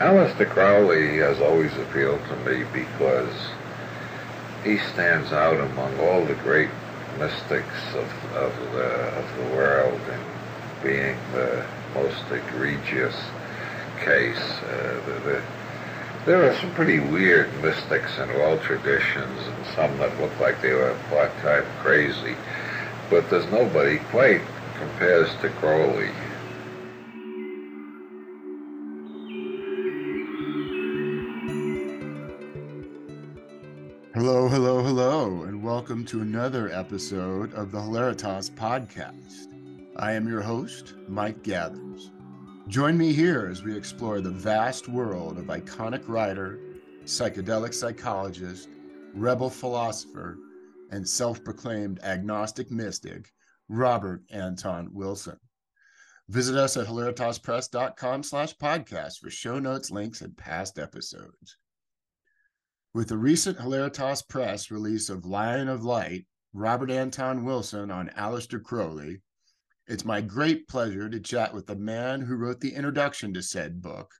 Aleister Crowley has always appealed to me because he stands out among all the great mystics of, of, the, of the world in being the most egregious case. Uh, the, the, there are some pretty weird mystics in all traditions and some that look like they were part-time crazy, but there's nobody quite compares to Crowley. Hello, hello, hello, and welcome to another episode of the Hilaritas podcast. I am your host, Mike Gathers. Join me here as we explore the vast world of iconic writer, psychedelic psychologist, rebel philosopher, and self proclaimed agnostic mystic, Robert Anton Wilson. Visit us at hilaritaspress.com slash podcast for show notes, links, and past episodes. With the recent Hilaritas Press release of Lion of Light, Robert Anton Wilson on Aleister Crowley, it's my great pleasure to chat with the man who wrote the introduction to said book,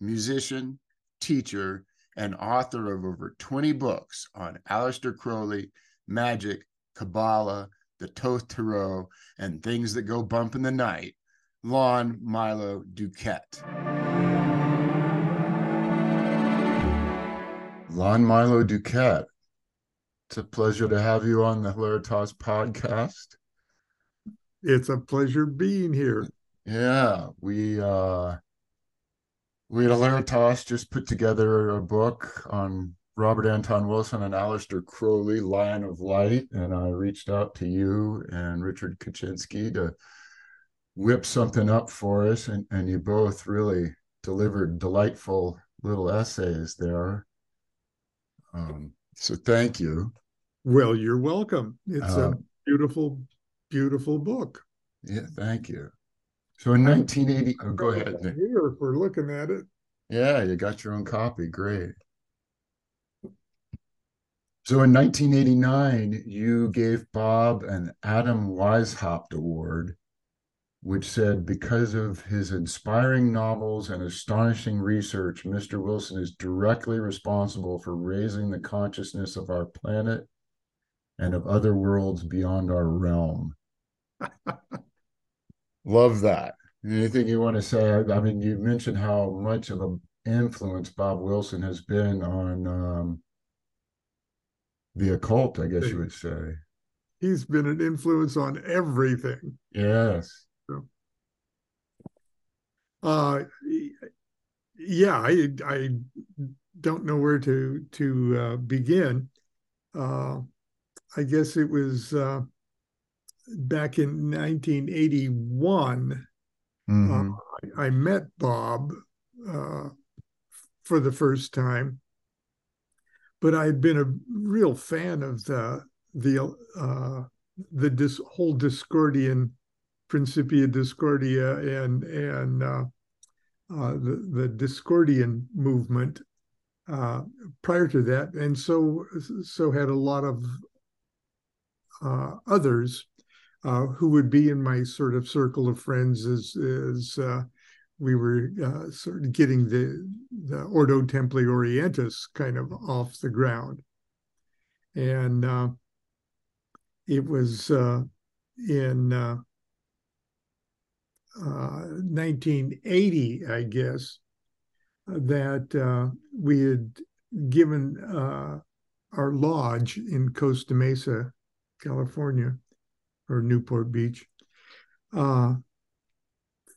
musician, teacher, and author of over 20 books on Aleister Crowley, magic, Kabbalah, the Tarot, and things that go bump in the night, Lon Milo Duquette. Lon Milo Duquette. It's a pleasure to have you on the Hilaritas podcast. It's a pleasure being here. Yeah, we uh we at Hilaritas just put together a book on Robert Anton Wilson and Aleister Crowley, Lion of Light, and I reached out to you and Richard Kaczynski to whip something up for us, and, and you both really delivered delightful little essays there. Um, so thank you. Well, you're welcome. It's a um, beautiful, beautiful book. Yeah, thank you. So in 1980, oh, go ahead. Here, if we're looking at it. Yeah, you got your own copy. Great. So in 1989, you gave Bob an Adam Weishaupt Award which said because of his inspiring novels and astonishing research, Mr. Wilson is directly responsible for raising the consciousness of our planet and of other worlds beyond our realm. Love that. Anything you want to say? I mean, you mentioned how much of an influence Bob Wilson has been on um, the occult, I guess you would say. He's been an influence on everything. Yes uh, yeah, I I don't know where to to uh, begin. Uh, I guess it was uh, back in 1981. Mm-hmm. Uh, I, I, met Bob uh, for the first time, but I'd been a real fan of the the uh, the dis- whole Discordian Principia Discordia and and uh, uh, the the Discordian movement uh, prior to that, and so so had a lot of uh, others uh, who would be in my sort of circle of friends as as we were sort of getting the the Ordo Templi Orientis kind of off the ground, and it was in 1980, uh, I guess, that uh, we had given uh, our lodge in Costa Mesa, California, or Newport Beach.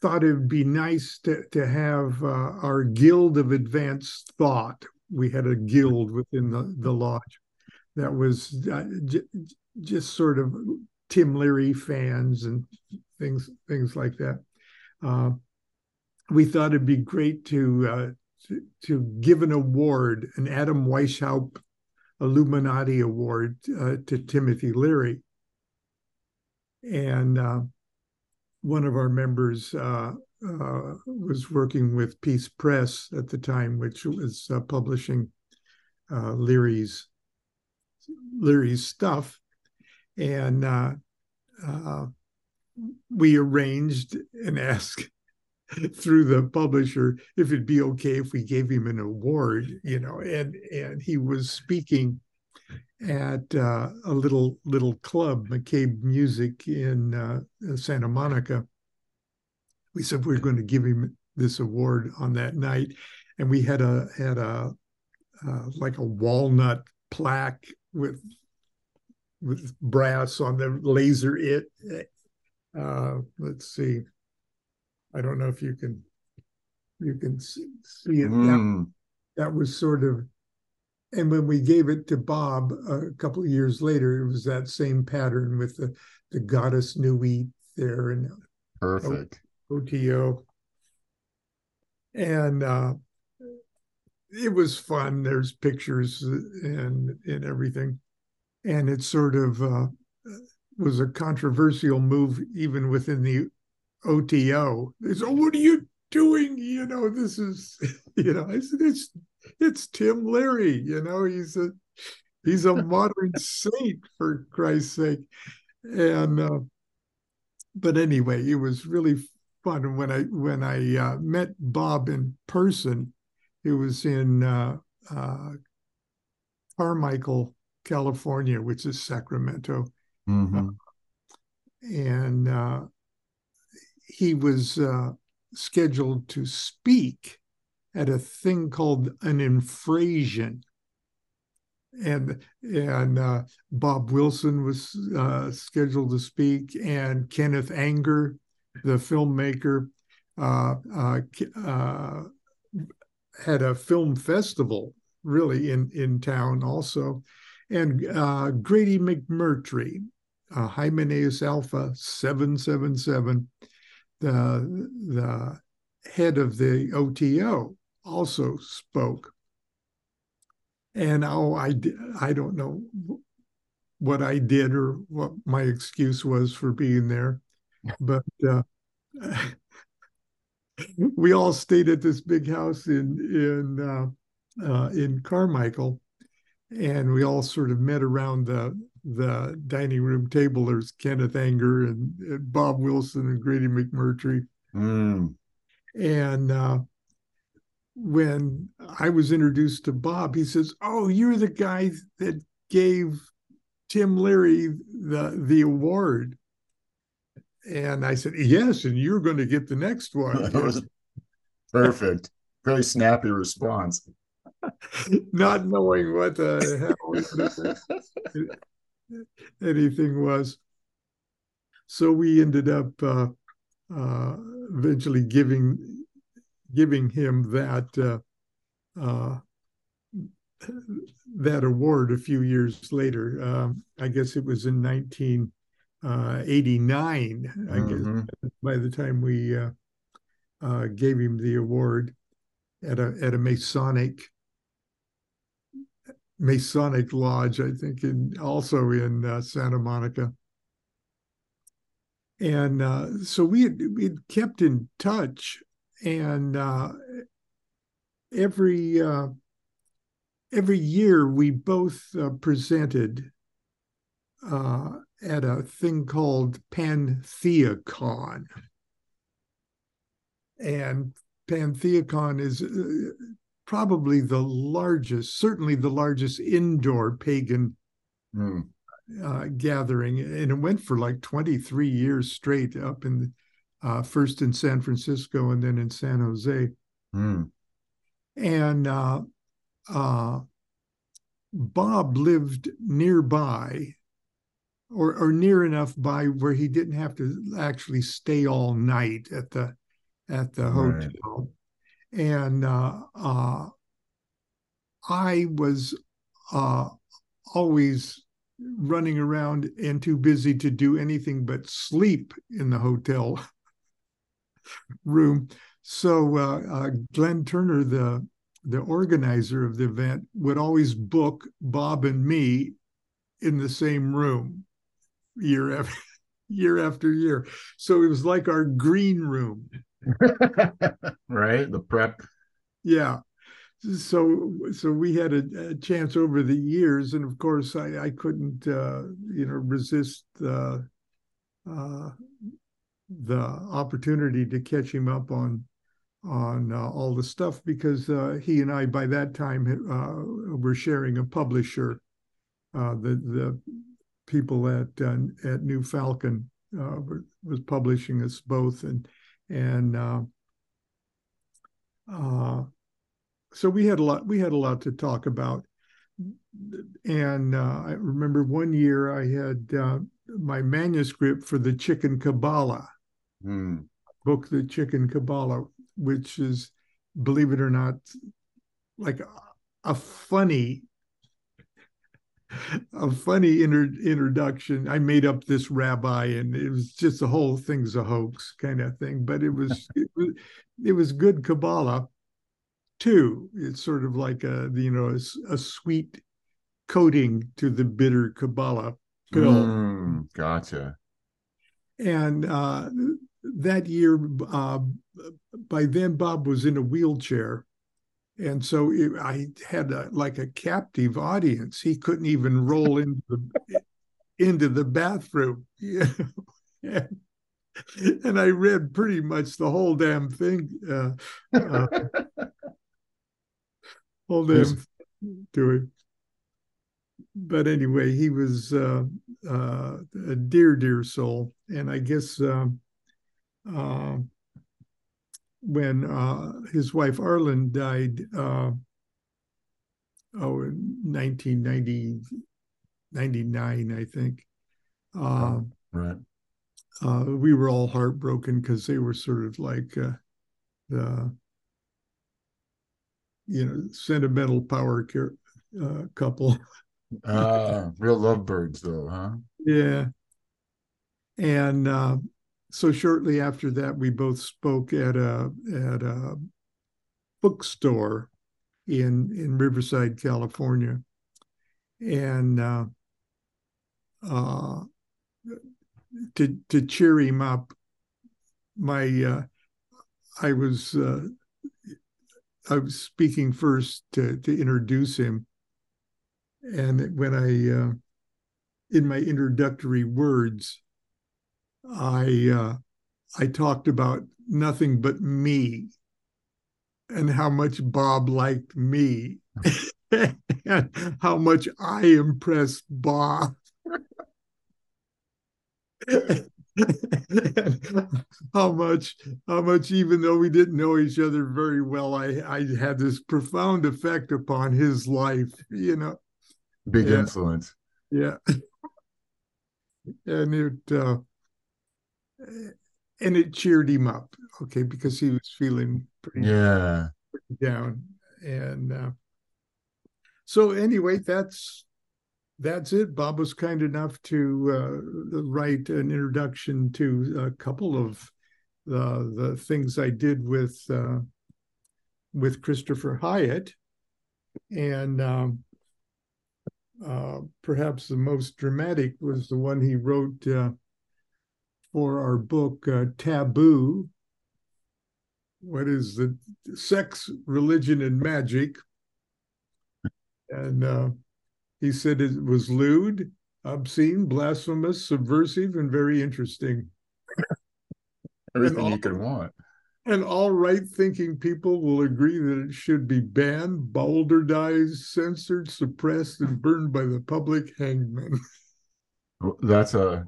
Thought it would be nice to, to have uh, our guild of advanced thought. We had a guild within the, the lodge that was uh, j- just sort of Tim Leary fans and things things like that. Uh, we thought it'd be great to, uh, to, to give an award, an Adam Weishaupt Illuminati Award uh, to Timothy Leary, and uh, one of our members uh, uh, was working with Peace Press at the time, which was publishing Leary's Leary's stuff, and uh, we arranged and asked through the publisher if it'd be okay if we gave him an award, you know, and and he was speaking at uh, a little little club, McCabe Music in uh, Santa Monica. We said we are going to give him this award on that night, and we had a had a uh, like a walnut plaque with with brass on the laser it. Uh, let's see. I don't know if you can you can see it. Mm. That, that was sort of and when we gave it to Bob a couple of years later, it was that same pattern with the, the goddess Nuit there and perfect OTO. And uh, it was fun. There's pictures and and everything, and it sort of uh, was a controversial move even within the OTO. They said, oh, "What are you doing?" You know, this is you know. I said, "It's it's Tim Leary. You know, he's a he's a modern saint for Christ's sake." And uh, but anyway, it was really fun. And when I when I uh, met Bob in person, it was in uh, uh, Carmichael, California, which is Sacramento. Mm-hmm. and uh, he was uh, scheduled to speak at a thing called an infrasion. And and uh, Bob Wilson was uh, scheduled to speak, and Kenneth Anger, the filmmaker, uh, uh, uh had a film festival really in in town also, and Grady McMurtry, uh, Hymenaeus Alpha seven seven seven, the the head of the OTO also spoke. And oh, I I don't know what I did or what my excuse was for being there, but uh, we all stayed at this big house in in uh, uh, in Carmichael, and we all sort of met around the the dining room table. There's Kenneth Anger and, and Bob Wilson and Grady McMurtry, mm. and uh, when I was introduced to Bob, he says, "Oh, you're the guy that gave Tim Leary the the award." And I said, Yes, and you're going to get the next one. perfect. Very snappy response. Not knowing what the hell anything was. So we ended up uh, uh, eventually giving giving him that uh, uh that award a few years later. Um, I guess it was in 19- uh, 89, I mm-hmm. guess, by the time we uh, uh, gave him the award at a at a Masonic Masonic lodge, I think, in also in uh, Santa Monica. And uh, so we had, we had kept in touch, and uh, every every year we both presented uh, at a thing called Pantheacon. And Pantheacon is uh, probably the largest, certainly the largest indoor pagan mm. uh, gathering. And it went for like 23 years straight up in uh, first in San Francisco and then in San Jose. Mm. And uh, uh, Bob lived nearby or or near enough by where he didn't have to actually stay all night at the at the right. hotel and uh, uh, i was uh, always running around and too busy to do anything but sleep in the hotel room so uh, uh, glenn turner the the organizer of the event would always book bob and me in the same room year after year after year. So it was like our green room. right, the prep. Yeah. So so we had a, a, chance over the years, and of course I, I couldn't uh, you know resist uh, uh, the opportunity to catch him up on on uh, all the stuff because uh, he and I by that time uh, were sharing a publisher. Uh, the the people at uh, at New Falcon uh, were, was publishing us both, and and so we had a lot we had a lot to talk about. And I remember one year I had my manuscript for the Chicken Kabbalah mm. book, the Chicken Kabbalah, which is, believe it or not, like a, a funny, a funny inter- introduction. I made up this rabbi, and it was just the whole thing's a hoax kind of thing. But it was it was, it was good Kabbalah too. It's sort of like a you know a, a sweet coating to the bitter Kabbalah pill. Mm, gotcha. And uh, that year, uh, by then Bob was in a wheelchair, and so it, I had a, like a captive audience. He couldn't even roll into the into the bathroom, you know? and, and, I read pretty much the whole damn thing. Uh, uh, whole damn to him. But anyway, he was uh, uh, a dear, dear soul, and I guess. Um, uh, when uh, his wife Arlen died, uh, oh, in 1990, 99, I think. Uh, right. Uh, we were all heartbroken because they were sort of like uh, the, you know, sentimental power care, couple. Ah, real lovebirds, though, huh? Yeah. And so shortly after that, we both spoke at a at a bookstore in in Riverside, California, and uh, uh, to to cheer him up, my uh, I was uh, I was speaking first to to introduce him, and when I uh, in my introductory words. I uh, I talked about nothing but me and how much Bob liked me and how much I impressed Bob. how much how much even though we didn't know each other very well i i had this profound effect upon his life you know? Big influence. Yeah. And it uh and it cheered him up, okay, because he was feeling pretty, yeah pretty down. And uh, so, anyway, that's that's it. Bob was kind enough to uh, write an introduction to a couple of the the things I did with uh, with Christopher Hyatt, and um, uh, perhaps the most dramatic was the one he wrote uh, for our book uh, Taboo. What is the sex, religion, and magic? And uh, he said it was lewd, obscene, blasphemous, subversive, and very interesting. Everything all, you could want. And all right thinking people will agree that it should be banned, bowdlerized, censored, suppressed, and burned by the public hangman. That's a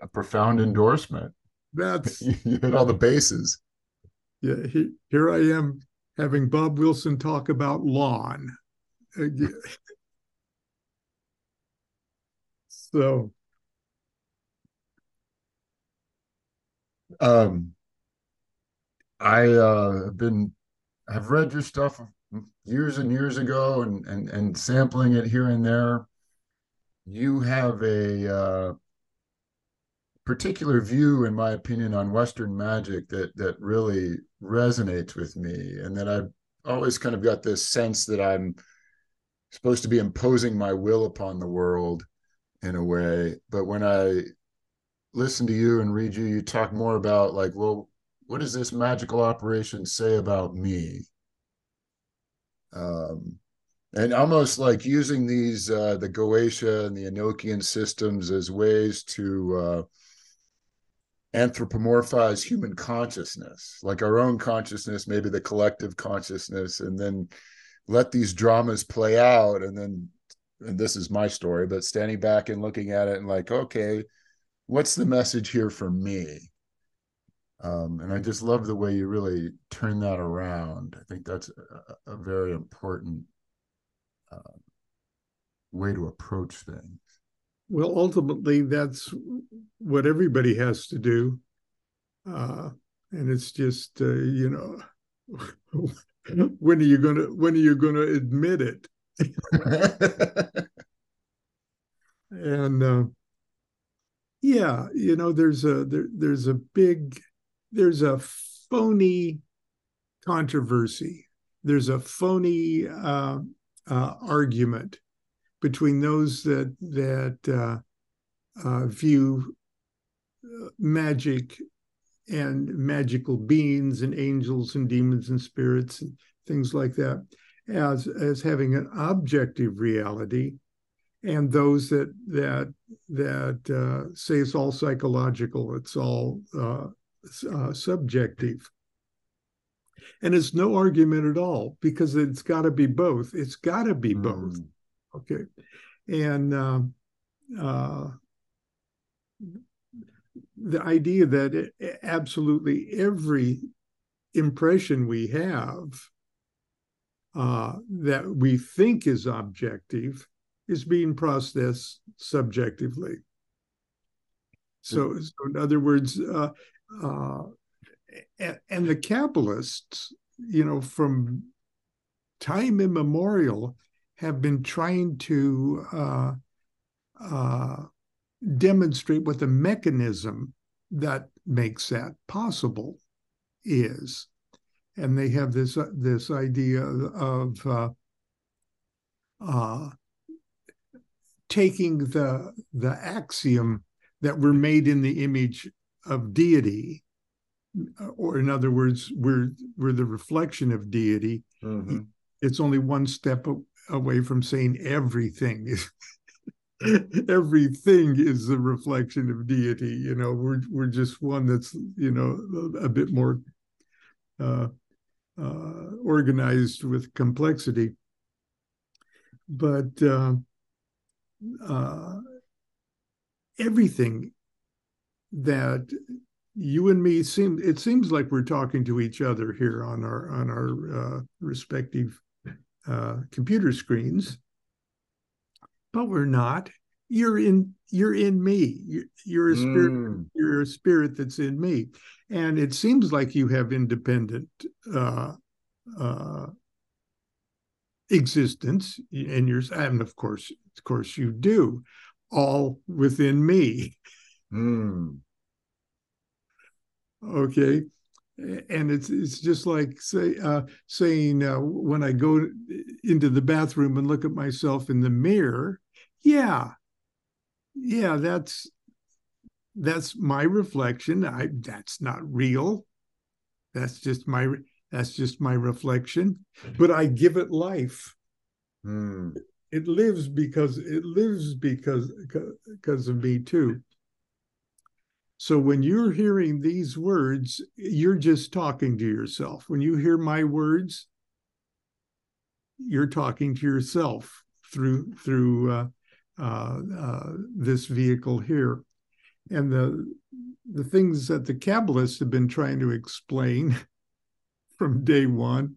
a profound endorsement. That's you hit all the bases. Yeah, he, here I am having Bob Wilson talk about Lon. so, um, I uh, have been have read your stuff years and years ago, and and and sampling it here and there. You have a uh, particular view, in my opinion, on Western magic that that really resonates with me, and that I've always kind of got this sense that I'm supposed to be imposing my will upon the world in a way. But when I listen to you and read you, you talk more about like, well, what does this magical operation say about me? Um, and almost like using these uh, the Goetia and the Enochian systems as ways to uh, anthropomorphize human consciousness, like our own consciousness, maybe the collective consciousness, and then let these dramas play out. And then, and this is my story, but standing back and looking at it and like, okay, what's the message here for me? Um, and I just love the way you really turn that around. I think that's a, a very important uh, way to approach things. Well, ultimately, that's what everybody has to do. Uh, and it's just, uh, you know, when are you going to when are you going to admit it? and uh, yeah, you know, there's a there, there's a big there's a phony controversy. There's a phony uh, uh, argument between those that that uh, uh, view uh, magic and magical beings and angels and demons and spirits and things like that as as having an objective reality. And those that that that uh, say it's all psychological it's all uh, uh, subjective. And it's no argument at all because it's got to be both. It's got to be mm. both Okay. And uh, uh, the idea that it, absolutely every impression we have uh, that we think is objective is being processed subjectively. So, mm-hmm. so in other words, uh, uh, and, and the Kabbalists, you know, from time immemorial, have been trying to uh, uh, demonstrate what the mechanism that makes that possible is, and they have this uh, this idea of uh, uh, taking the the axiom that we're made in the image of deity or in other words we're we're the reflection of deity mm-hmm. it's only one step away from saying everything. Is everything is the reflection of deity you know we're we're just one that's you know a bit more uh, uh, organized with complexity. But uh, uh, everything that you and me seem it seems like we're talking to each other here on our on our uh, respective uh, computer screens, but we're not. You're in. You're in me. You're, you're a spirit. Mm. You're a spirit that's in me, and it seems like you have independent uh, uh, existence in yours, and of course, of course, you do, all within me. Mm. Okay, and it's it's just like say uh, saying uh, when I go into the bathroom and look at myself in the mirror, yeah, yeah, that's that's my reflection. I that's not real. That's just my that's just my reflection, but I give it life. Hmm. It lives because it lives because because of me too. So when you're hearing these words, you're just talking to yourself. When you hear my words, you're talking to yourself through through uh, uh, uh, this vehicle here, and the the things that the Kabbalists have been trying to explain from day one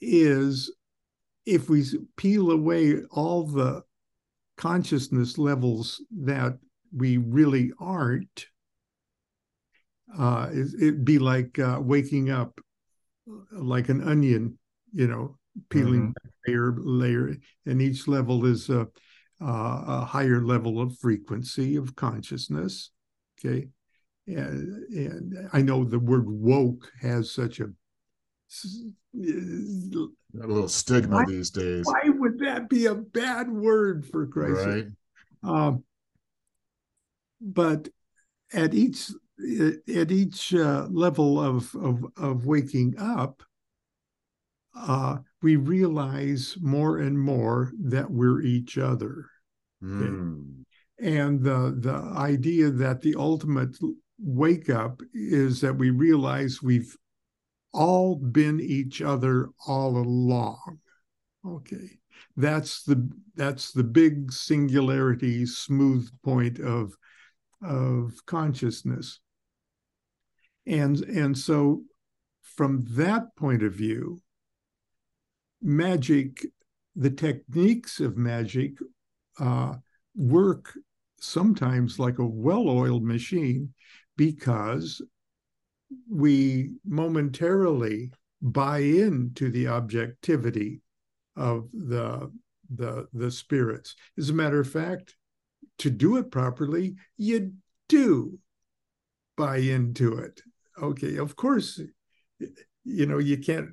is if we peel away all the consciousness levels that we really aren't, uh, it, would be like uh, waking up like an onion, you know, peeling mm-hmm. layer layer, and each level is a, a higher level of frequency of consciousness. Okay, and, and I know the word woke has such a a little stigma why, these days. Why would that be a bad word for Christ? Right. Um, but at each at each uh, level of, of of waking up, uh, we realize more and more that we're each other. Mm. and the the idea that the ultimate wake up is that we realize we've all been each other all along okay that's the that's the big singularity smooth point of of consciousness and and so from that point of view magic the techniques of magic uh, work sometimes like a well-oiled machine because we momentarily buy into the objectivity of the the the spirits. As a matter of fact, to do it properly, you do buy into it. Okay, of course, you know you can't.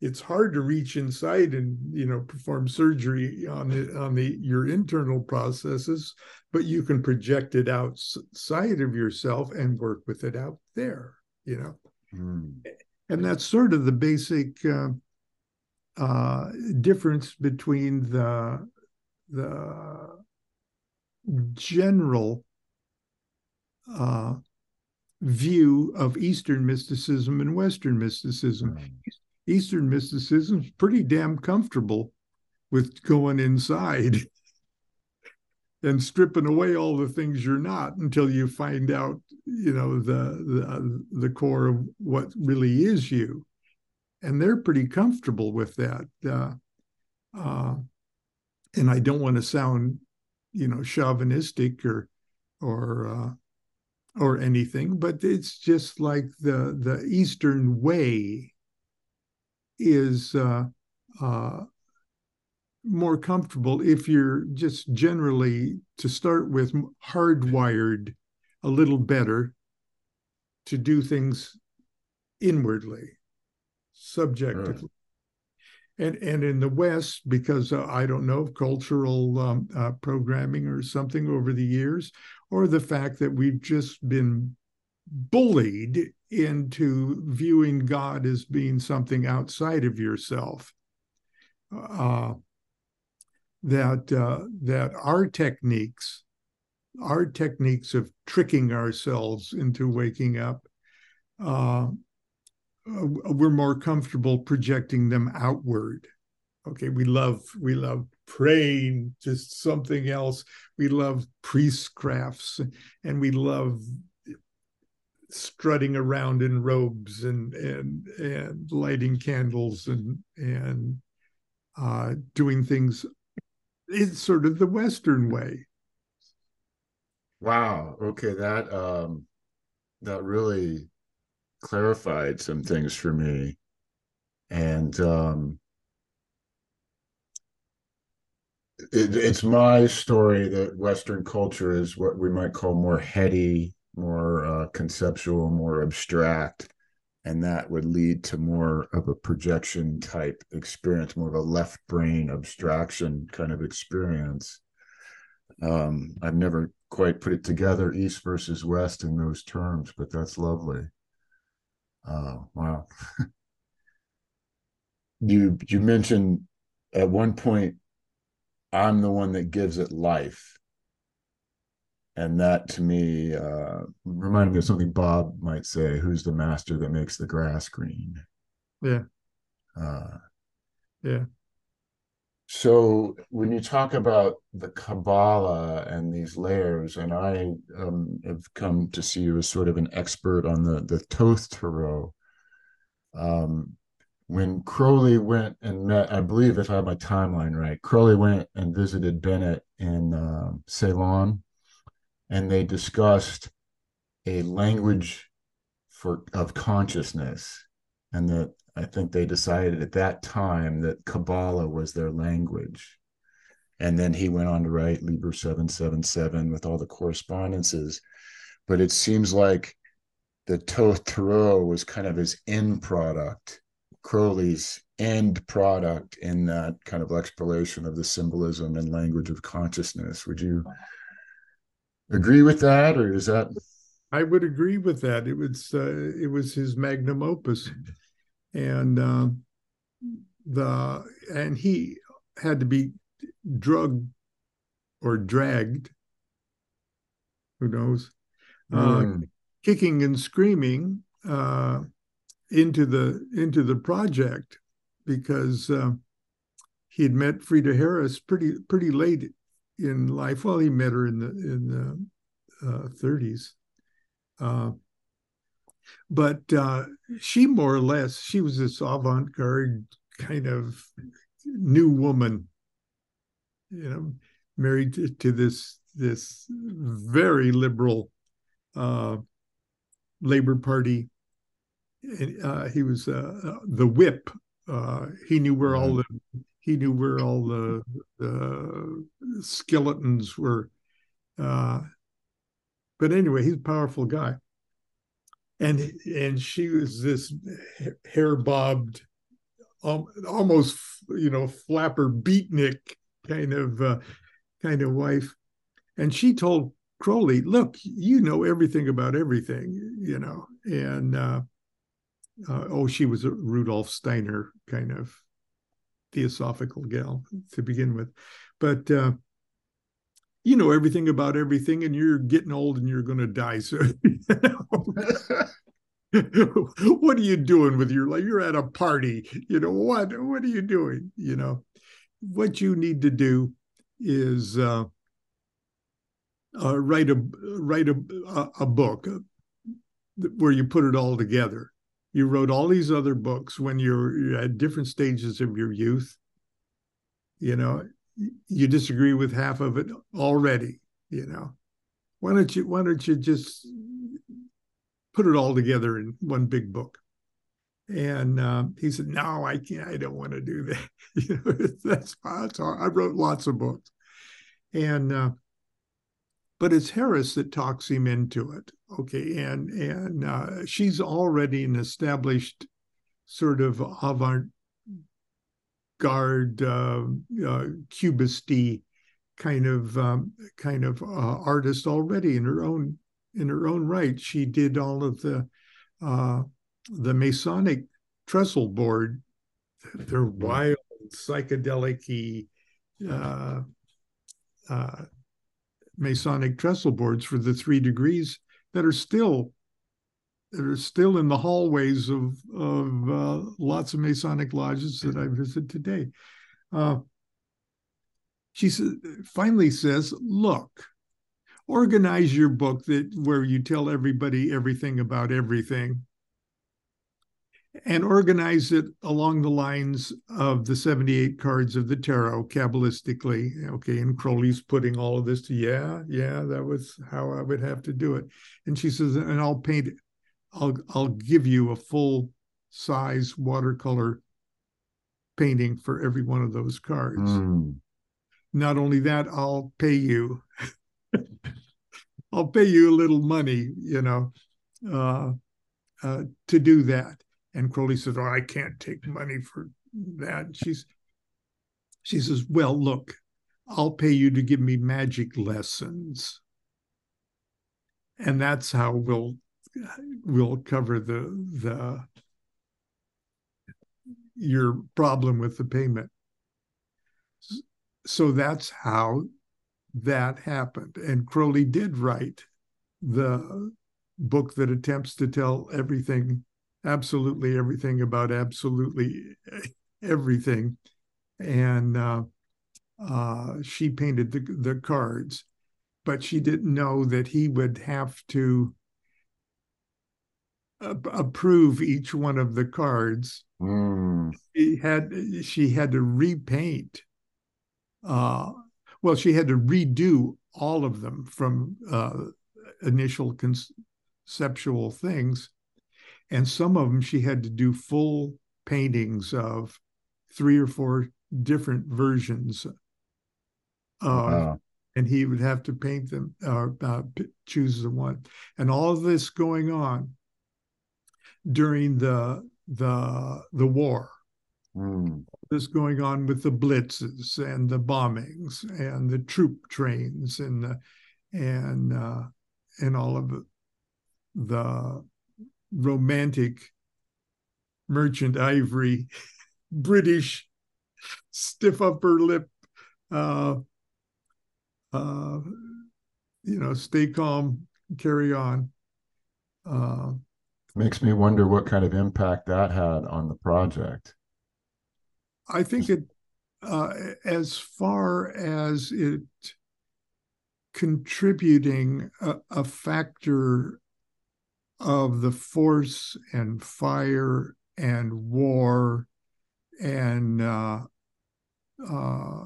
It's hard to reach inside and you know perform surgery on the on the your internal processes, but you can project it outside of yourself and work with it out there. You know, mm. and that's sort of the basic. Uh, uh, difference between the the general uh, view of Eastern mysticism and Western mysticism. Mm. Eastern mysticism is pretty damn comfortable with going inside and stripping away all the things you're not until you find out, you know, the the, the core of what really is you and they're pretty comfortable with that. Uh, uh, and I don't want to sound, you know, chauvinistic or or uh, or anything, but it's just like the the Eastern way is uh, uh, more comfortable if you're just generally to start with hardwired a little better to do things inwardly subjectively. And, and in the West, because uh, I don't know, cultural um, uh, programming or something over the years, or the fact that we've just been bullied into viewing God as being something outside of yourself. Uh, that uh, that our techniques, our techniques of tricking ourselves into waking up, uh, we're more comfortable projecting them outward. Okay we love we love praying just something else. We love priestcrafts and we love strutting around in robes and and and lighting candles and and uh, doing things it's sort of the western way. Wow. Okay that um that really clarified some things for me. And um, it, it's my story that Western culture is what we might call more heady, more uh, conceptual, more abstract. And that would lead to more of a projection type experience, more of a left brain abstraction kind of experience. Um, I've never quite put it together, East versus West, in those terms, but that's lovely. Oh, wow. you you mentioned at one point I'm the one that gives it life. And that to me uh, reminded me of something Bob might say, who's the master that makes the grass green? Yeah. Uh, yeah. So when you talk about the Kabbalah and these layers, and I um, have come to see you as sort of an expert on the the Thoth Tarot. Um, when Crowley went and met, I believe if I have my timeline right, Crowley went and visited Bennett in uh, Ceylon, and they discussed a language for of consciousness, and that I think they decided at that time that Kabbalah was their language. And then he went on to write Liber 777 with all the correspondences. But it seems like the Thoth Tarot was kind of his end product, Crowley's end product in that kind of exploration of the symbolism and language of consciousness. Would you agree with that, or is that? I would agree with that. It was uh, it was his magnum opus and uh, the and he had to be drugged or dragged Who knows? Uh, Mm. kicking and screaming uh, into the into the project because uh, he had met Frieda Harris pretty pretty late in life. Well, he met her in the in the uh, 30s, uh, but uh, she more or less she was this avant-garde kind of new woman, you know, married to, to this this very liberal uh, Labor Party. Uh, he was uh, the whip. Uh, he knew where all the he knew where all the, the skeletons were. Uh, but anyway, he's a powerful guy. And and she was this hair bobbed, um, almost you know flapper beatnik kind of uh, kind of wife. And she told Crowley, "Look, you know everything about everything, you know." And uh, uh, oh, she was a Rudolf Steiner kind of theosophical gal to begin with, but uh, you know everything about everything, and you're getting old and you're going to die soon. what are you doing with your life? You're at a party, you know what? What are you doing? You know, what you need to do is uh, uh, write a write a a book where you put it all together. You wrote all these other books when you're at different stages of your youth. You know, you disagree with half of it already. You know, why don't you why don't you just put it all together in one big book? And uh, he said, "No, I can't. I don't want to do that. you know, that's, hard. I wrote lots of books, and uh, but it's Harris that talks him into it. Okay, and and uh, she's already an established sort of avant-garde uh, uh, cubisty kind of um, kind of uh, artist already in her own in her own right. She did all of the uh, the Masonic trestle board. They're wild, psychedelic uh, uh, Masonic trestle boards for the three degrees that are still that are still in the hallways of of uh, lots of Masonic lodges that I visit today. Uh, she finally says, "Look, organize your book that where you tell everybody everything about everything." and organize it along the lines of the 78 cards of the tarot kabbalistically okay and crowley's putting all of this to yeah yeah that was how i would have to do it and she says and i'll paint it i'll i'll give you a full size watercolor painting for every one of those cards Mm. not only that i'll pay you i'll pay you a little money you know uh, uh, to do that and Crowley says, "Oh, I can't take money for that." And she's she says, "Well, look, I'll pay you to give me magic lessons, and that's how we'll we'll cover the the your problem with the payment." So that's how that happened, and Crowley did write the book that attempts to tell everything absolutely everything about absolutely everything. And uh, uh, she painted the, the cards, but she didn't know that he would have to approve each one of the cards. Mm. She had she had to repaint. Uh, well, she had to redo all of them from uh, initial conceptual things and some of them she had to do full paintings of three or four different versions of Wow. and he would have to paint them or uh, choose the one and all of this going on during the the the war Mm. this going on with the blitzes and the bombings and the troop trains and the and uh, and all of the, the romantic merchant ivory british stiff upper lip uh, uh, you know, stay calm, carry on. Makes me wonder what kind of impact that had on the project. I think it, uh, as far as it contributing a, a factor of the force and fire and war and uh, uh,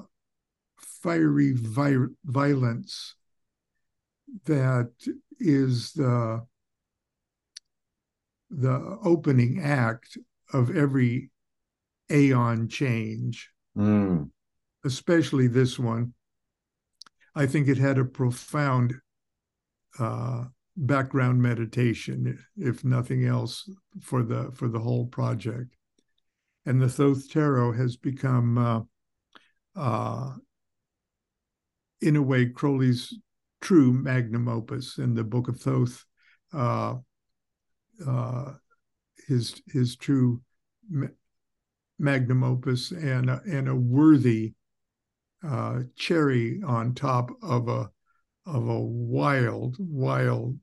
fiery vi- violence that is the the opening act of every aeon change, mm. especially this one. I think it had a profound uh, background meditation, if nothing else, for the for the whole project. And the Thoth Tarot has become, uh, uh, in a way, Crowley's true magnum opus. In the Book of Thoth, uh, his his true magnum opus and and a worthy uh, cherry on top of a of a wild, wild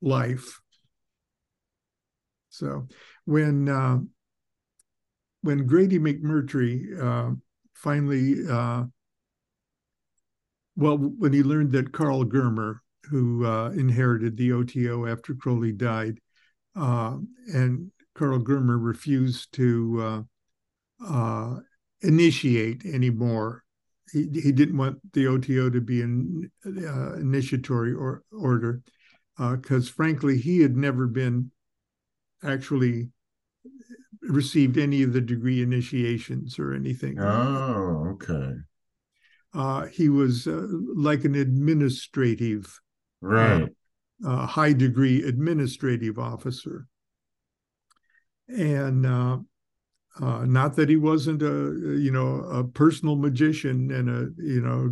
life. So when uh, when Grady McMurtry uh, finally, uh, well, when he learned that Karl Germer, who uh, inherited the OTO after Crowley died, uh, and Karl Germer refused to uh, initiate anymore he, he didn't want the OTO to be an uh, initiatory or, order because, uh, frankly, he had never been actually received any of the degree initiations or anything. Oh, okay. Uh, he was uh, like an administrative, right, uh, high degree administrative officer, and uh, uh, not that he wasn't a you know a personal magician and a you know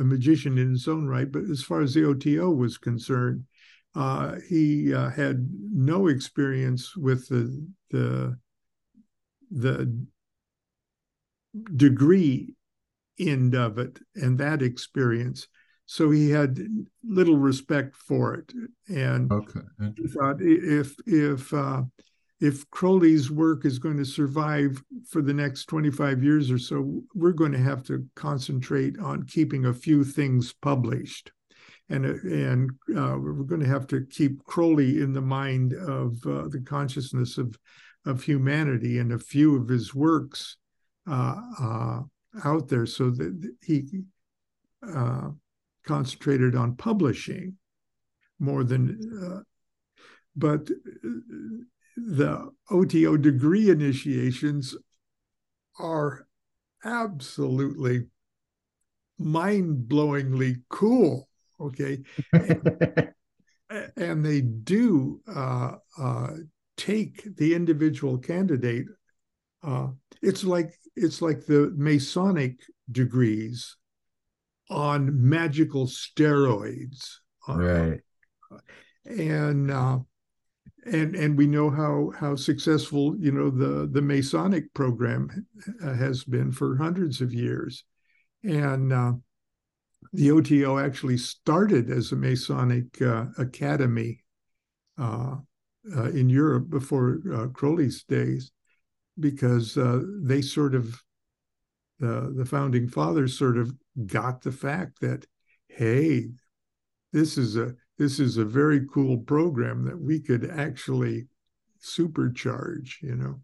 a magician in his own right, but as far as the OTO was concerned, uh, he uh, had no experience with the the the degree end of it and that experience. So he had little respect for it, and okay. he thought if if uh, if Crowley's work is going to survive for the next 25 years or so, we're going to have to concentrate on keeping a few things published. And, and uh, we're going to have to keep Crowley in the mind of uh, the consciousness of, of humanity and a few of his works uh, uh out there so that he uh, concentrated on publishing more than. Uh, but the OTO degree initiations are absolutely mind-blowingly cool okay and, and, they do uh, uh, take the individual candidate uh, it's like it's like the masonic degrees on magical steroids. Uh, right. and uh, and and we know how how successful you know the the Masonic program has been for hundreds of years, and uh, the OTO actually started as a Masonic uh, academy uh, uh in Europe before uh, Crowley's days, because uh, they sort of the the founding fathers sort of got the fact that hey, this is a this is a very cool program that we could actually supercharge, you know.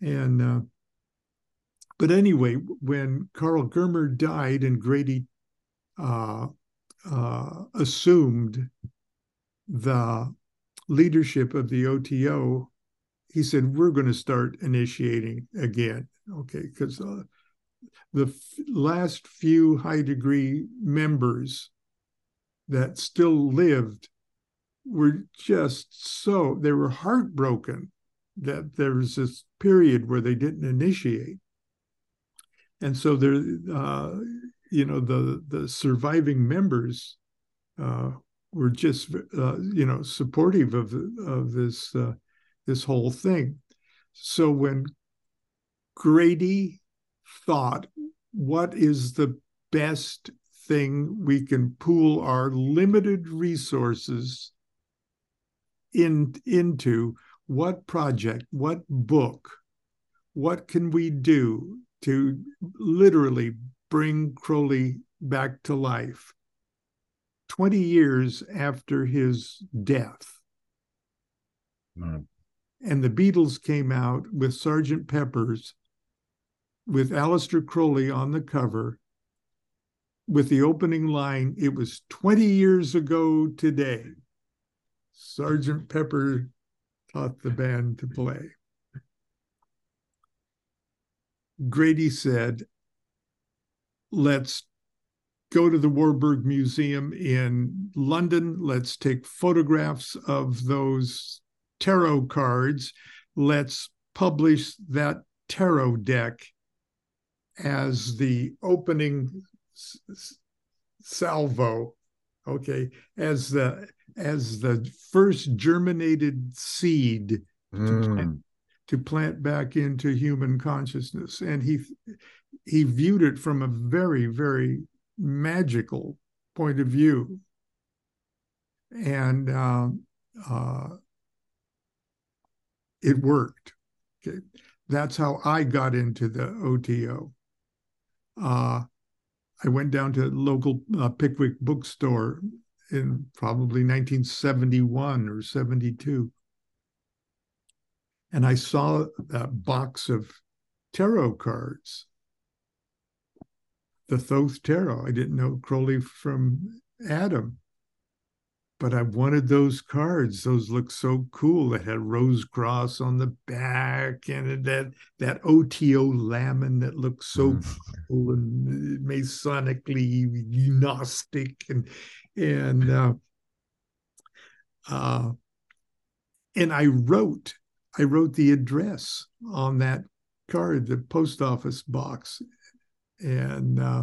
And uh, but anyway, when Karl Germer died and Grady uh, uh, assumed the leadership of the OTO, he said, "We're going to start initiating again." Okay, because uh, the f- last few high degree members that still lived were just so they were heartbroken that there was this period where they didn't initiate. And so there uh, you know the the surviving members uh, were just uh, you know supportive of of this uh, this whole thing. So when grady thought what is the best thing we can pool our limited resources in into what project what book what can we do to literally bring crowley back to life 20 years after his death Mm. and the beatles came out with sergeant pepper's with Aleister Crowley on the cover with the opening line, it was 20 years ago today. Sergeant Pepper taught the band to play. Grady said, let's go to the Warburg Museum in London. Let's take photographs of those tarot cards. Let's publish that tarot deck as the opening salvo okay as the as the first germinated seed mm. to, plant, to plant back into human consciousness. And he he viewed it from a very very magical point of view. And uh, uh, it worked okay. That's how i got into the oto uh, I went down to local uh, Pickwick bookstore in probably 1971 or 72. And I saw that box of tarot cards, the Thoth Tarot. I didn't know Crowley from Adam but I wanted those cards. Those looked so cool. It had rose cross on the back and that that OTO lamen that looked so mm. cool and masonically gnostic and and uh, uh, and I wrote I wrote the address on that card, the post office box, and uh,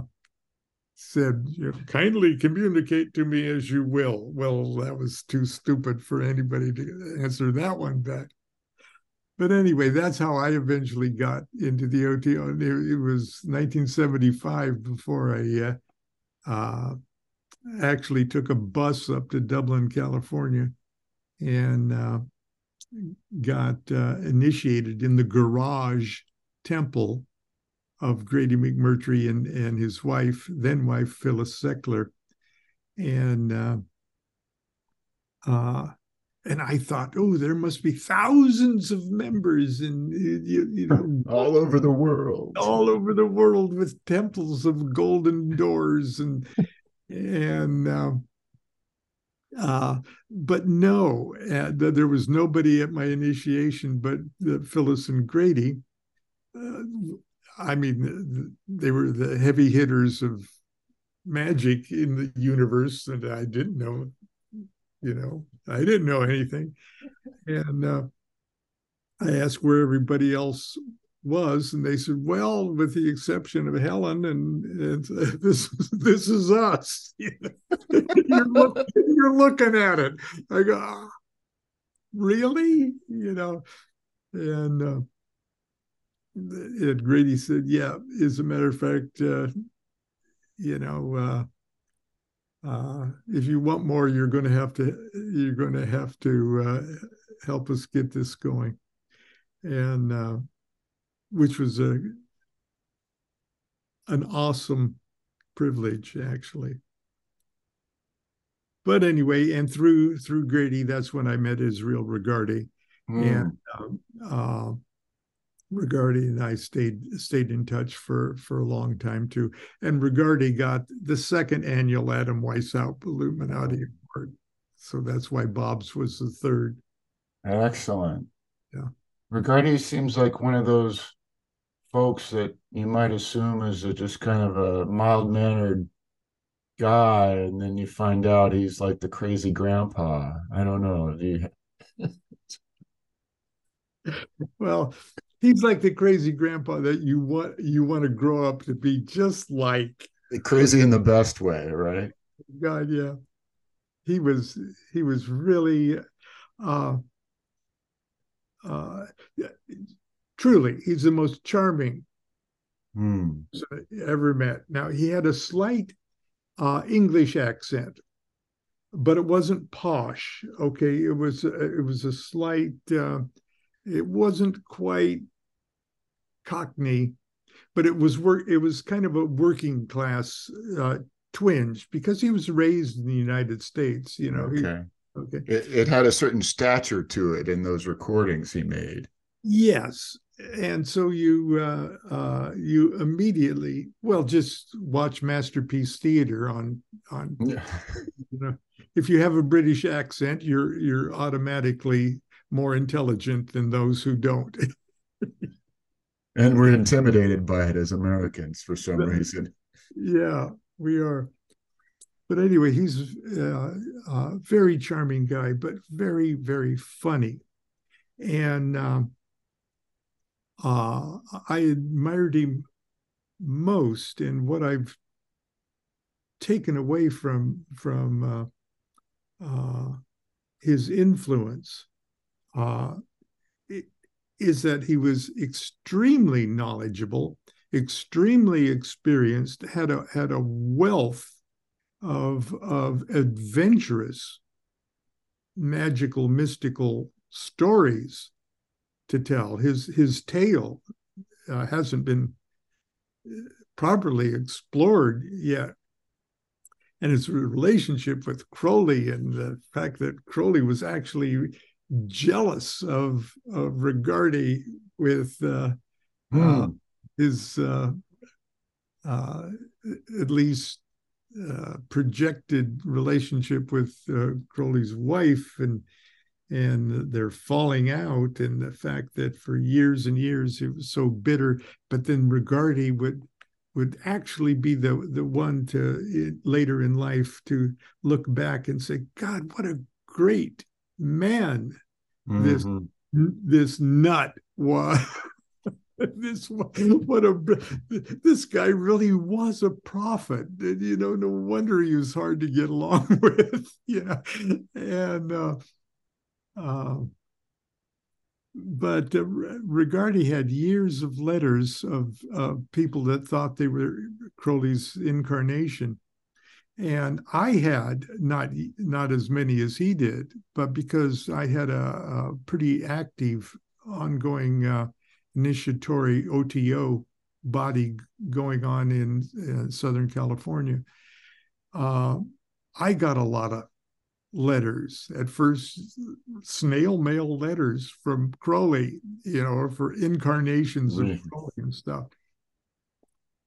said, you know, kindly communicate to me as you will. Well, that was too stupid for anybody to answer that one back. But anyway, that's how I eventually got into the OTO. It was 1975 before I uh, uh, actually took a bus up to Dublin, California, and uh, got uh, initiated in the garage temple of Grady McMurtry and, and his wife, then wife, Phyllis Seckler. And uh, uh, and I thought, oh, there must be thousands of members in you, you know all over the world, all over the world with temples of golden doors and and uh, uh, but no, uh, there was nobody at my initiation but Phyllis and Grady. I mean, they were the heavy hitters of magic in the universe, and I didn't know, you know, I didn't know anything. And uh, I asked where everybody else was, and they said, "Well, with the exception of Helen, and, and uh, this this is us. you're, look, you're, looking at it." I go, oh, "Really?" You know, and. Uh, and Grady said, "Yeah, as a matter of fact, uh, you know, uh, uh, if you want more, you're going to have to you're going to have to uh, help us get this going," and uh, which was a an awesome privilege, actually. But anyway, and through through Grady, that's when I met Israel Regardie, mm. and uh, and I stayed stayed in touch for for a long time too. And Regardie got the second annual Adam Weishaupt Illuminati Award, so that's why Bob's was the third. Excellent. Yeah, Regardie seems like one of those folks that you might assume is a, just kind of a mild mannered guy, and then you find out he's like the crazy grandpa. I don't know. You... well, he's like the crazy grandpa that you want you want to grow up to be just like crazy in the best way right god yeah he was he was really uh uh truly he's the most charming hmm. ever met now he had a slight uh, English accent, but it wasn't posh. Okay, it was it was a slight. Uh, it wasn't quite Cockney, but it was work. It was kind of a working class uh, twinge because he was raised in the United States. You know. Okay. He, okay. It, it had a certain stature to it in those recordings he made. Yes, and so you uh, uh, you immediately well just watch masterpiece theater on on Yeah. you know if you have a british accent you're you're automatically more intelligent than those who don't. And we're intimidated by it as Americans for some reason. yeah we are. But anyway he's uh, a very charming guy but very very funny. And um, uh, I admired him most, and what I've taken away from from uh, uh, his influence uh, is that he was extremely knowledgeable, extremely experienced, had a had a wealth of of adventurous, magical, mystical stories to tell. His his tale uh, hasn't been properly explored yet, and his relationship with Crowley and the fact that Crowley was actually jealous of of Regardie with uh, uh, his uh, uh, at least uh, projected relationship with Crowley's wife and and their falling out and the fact that for years and years it was so bitter but then Regardie would would actually be the the one to later in life to look back and say god what a great man mm-hmm. this this nut was this what a this guy really was a prophet you know no wonder he was hard to get along with yeah and uh uh, but uh, Regardie had years of letters of uh, people that thought they were Crowley's incarnation, and I had not not as many as he did, but because I had a, a pretty active, ongoing uh, initiatory OTO body going on in, in Southern California, uh, I got a lot of letters. At first snail mail letters from crowley you know for incarnations of crowley and stuff.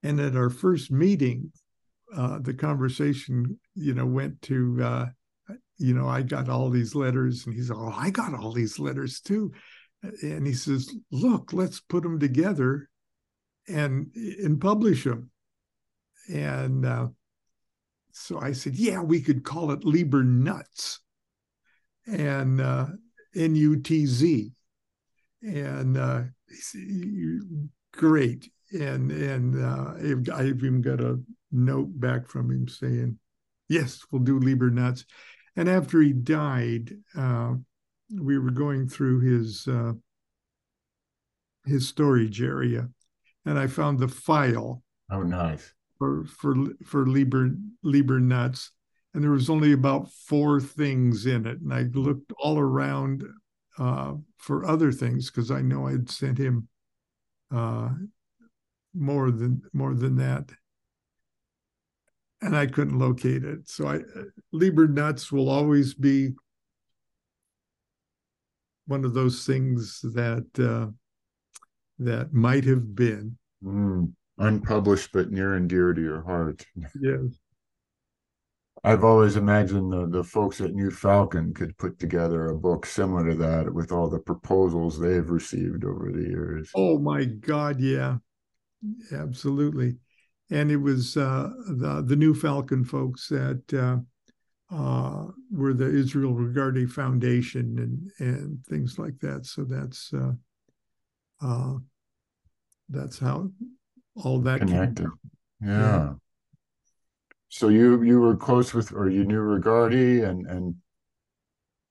And at our first meeting uh, the conversation you know went to uh, you know i got all these letters and he said oh i got all these letters too and he says look let's put them together and and publish them and uh, so I said, yeah, we could call it Liber Nutz and uh, N U T Z. And uh, great. And and uh, I've even got a note back from him saying, yes, we'll do Liber Nutz. And after he died, uh, we were going through his uh, his storage area, and I found the file. Oh, nice for for for Liber Liber Nutz, and there was only about four things in it. And I looked all around uh, for other things because I know I'd sent him uh, more than more than that, and I couldn't locate it. So I Liber Nutz will always be one of those things that uh, that might have been. Mm unpublished but near and dear to your heart. Yes. I've always imagined the, the folks at New Falcon could put together a book similar to that with all the proposals they've received over the years. Oh my God, yeah, absolutely. And it was uh, the the New Falcon folks that uh, uh, were the Israel Regardie Foundation and and things like that. So that's uh, uh, that's how all that connected. Yeah. yeah. So you you were close with, or you knew Regardie and and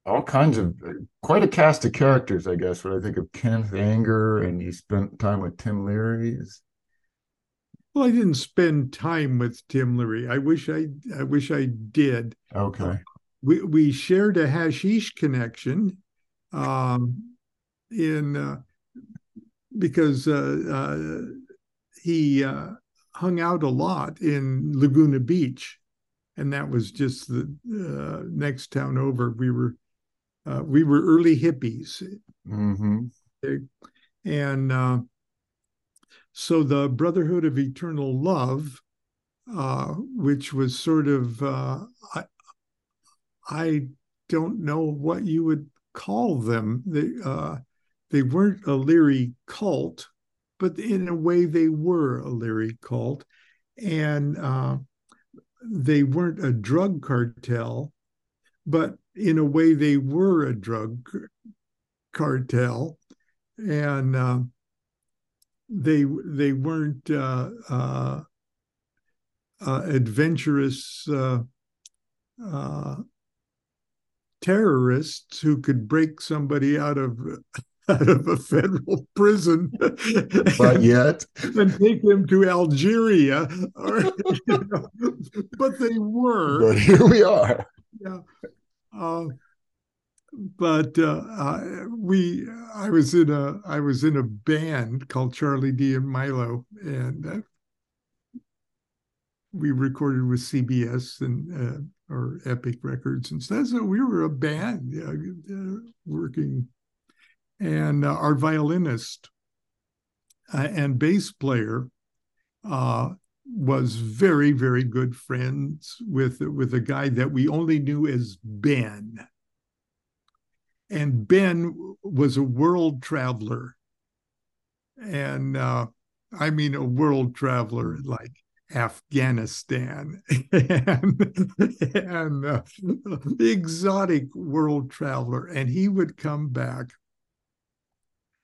all kinds of quite a cast of characters, I guess. When I think of Kenneth Anger, and you spent time with Tim Leary. Well, I didn't spend time with Tim Leary. I wish I I wish I did. Okay. We we shared a hashish connection um, in uh, because uh, uh, he uh, hung out a lot in Laguna Beach, and that was just the uh, next town over. We were uh, we were early hippies, Mm-hmm. and uh, so the Brotherhood of Eternal Love, uh, which was sort of uh, I, I don't know what you would call them. They uh, they weren't a Leary cult, but in a way they were a Leary cult, and uh, they weren't a drug cartel, but in a way they were a drug cartel, and uh, they they weren't uh, uh, uh adventurous uh, uh, terrorists who could break somebody out of out of a federal prison, But yet, and take them to Algeria, or, you know, but they were. but here we are. yeah. Uh, but uh, uh, we, I was in a, I was in a band called Charley D and Milo, and uh, we recorded with CBS and uh, or Epic Records and stuff. So we were a band uh, working, and uh, our violinist uh, and bass player uh, was very very good friends with with a guy that we only knew as Ben. And Ben was a world traveler, and uh, I mean a world traveler like Afghanistan and, and uh, exotic world traveler, and he would come back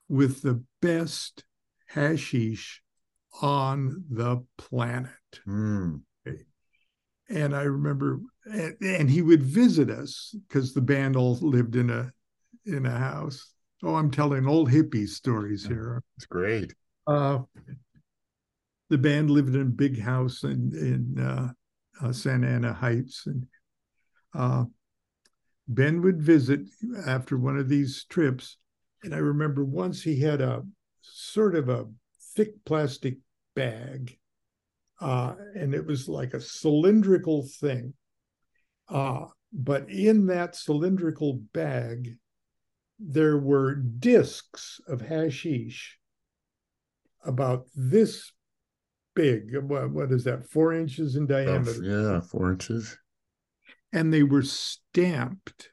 with the best hashish on the planet. Mm. And I remember, and, and he would visit us because the band all lived in a in a house. Oh, I'm telling old hippie stories here. It's great. Uh, the band lived in a big house in in uh, uh, Santa Ana Heights, and uh, Ben would visit after one of these trips. And I remember once he had a sort of a thick plastic bag, uh, and it was like a cylindrical thing. Uh, but in that cylindrical bag, there were discs of hashish about this big. What, what is that? Four inches in diameter. yeah, four inches. And they were stamped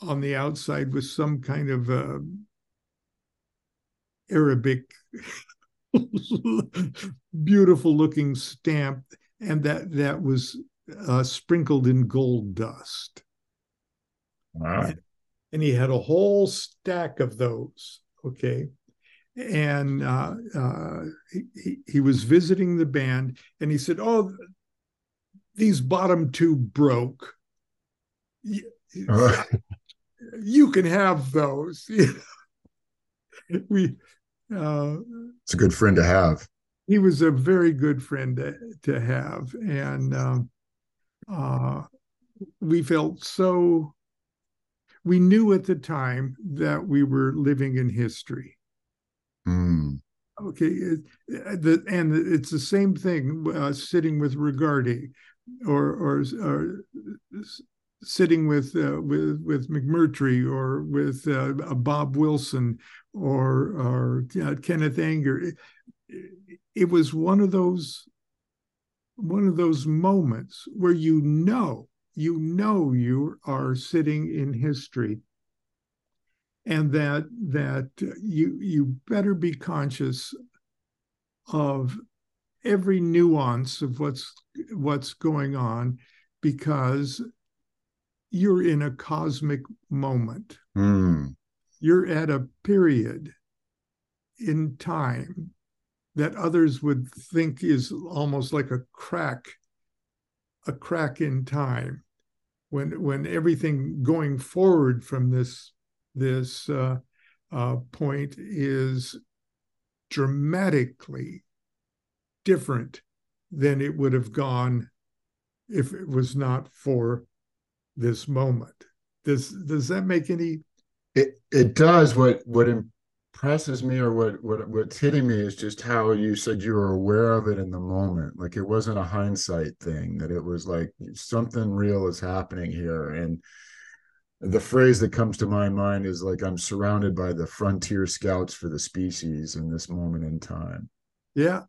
on the outside with some kind of uh, Arabic, beautiful looking stamp, and that that was uh, sprinkled in gold dust. Wow. and he had a whole stack of those. Okay. And uh, uh, he, he was visiting the band and he said, Oh, these bottom two broke. You, Uh, you can have those. we, uh, it's a good friend to have. he was a very good friend to, to have. And um, uh, we felt so, we knew at the time that we were living in history. Mm. Okay. The, and it's the same thing uh, sitting with Regardie or, or, or sitting with, uh, with, with McMurtry or with uh, Bob Wilson or, or uh, Kenneth Anger. It, it was one of those one of those moments where you know you know you are sitting in history and that that you you better be conscious of every nuance of what's what's going on because you're in a cosmic moment Mm. you're at a period in time that others would think is almost like a crack a crack in time when when everything going forward from this this uh, uh, point is dramatically different than it would have gone if it was not for this moment. Does does that make any? It it does. What what impresses me, or what what what's hitting me, is just how you said you were aware of it in the moment. Like it wasn't a hindsight thing. That it was like something real is happening here, and the phrase that comes to my mind is like I'm surrounded by the frontier scouts for the species in this moment in time. Yeah.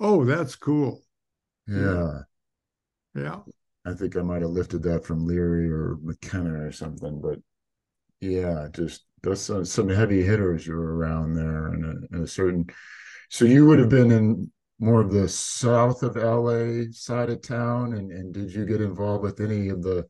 Oh, that's cool. Yeah. Yeah. I think I might have lifted that from Leary or McKenna or something, but yeah, just those some, some heavy hitters are around there and a, and a certain. So you would have been in more of the south of LA side of town, and and did you get involved with any of the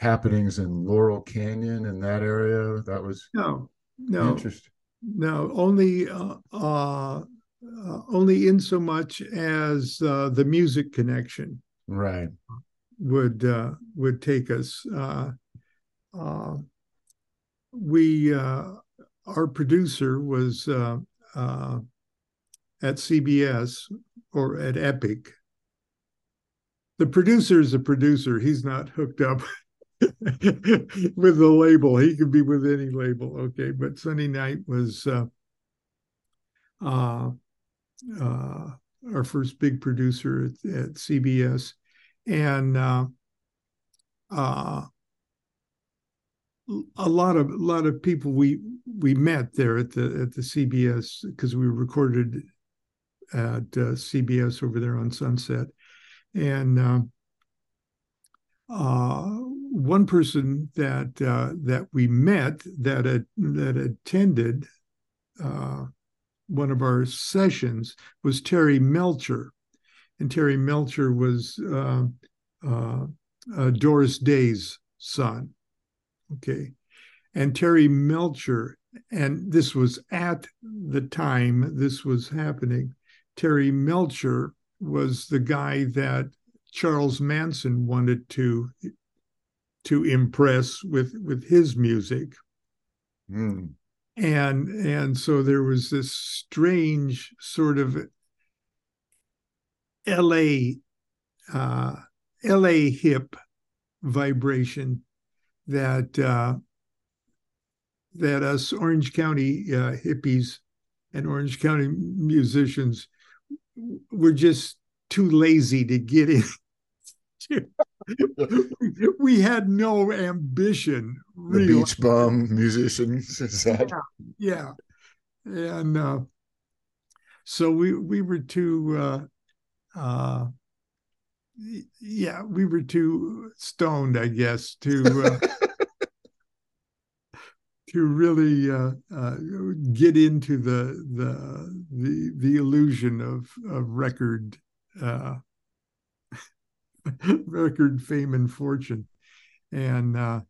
happenings in Laurel Canyon in that area? That was no, no, interesting. No, only uh, uh, uh, only in so much as uh, the music connection, right, would uh, would take us. Uh, uh, we uh, our producer was uh, uh, at CBS or at Epic. The producer is a producer. He's not hooked up with the label. He could be with any label, okay. But Sunday Night was uh, uh, uh, our first big producer at, at CBS, and uh, uh, a lot of a lot of people we we met there at the at the CBS because we recorded at uh, CBS over there on Sunset, and uh, uh, one person that uh, that we met that that attended uh, one of our sessions was Terry Melcher, and Terry Melcher was uh, Doris Day's son. Okay. And Terry Melcher, and this was at the time this was happening. Terry Melcher was the guy that Charles Manson wanted to to impress with with his music. Mm. And and so there was this strange sort of LA uh, LA hip vibration that uh, that us Orange County uh, hippies and Orange County musicians were just too lazy to get in. we had no ambition. The beach bum musicians? Yeah, yeah. and uh, so we we were too. Uh, uh, yeah, we were too stoned, I guess, to uh, to really uh, uh, get into the the the the illusion of of record uh, record fame and fortune, and uh,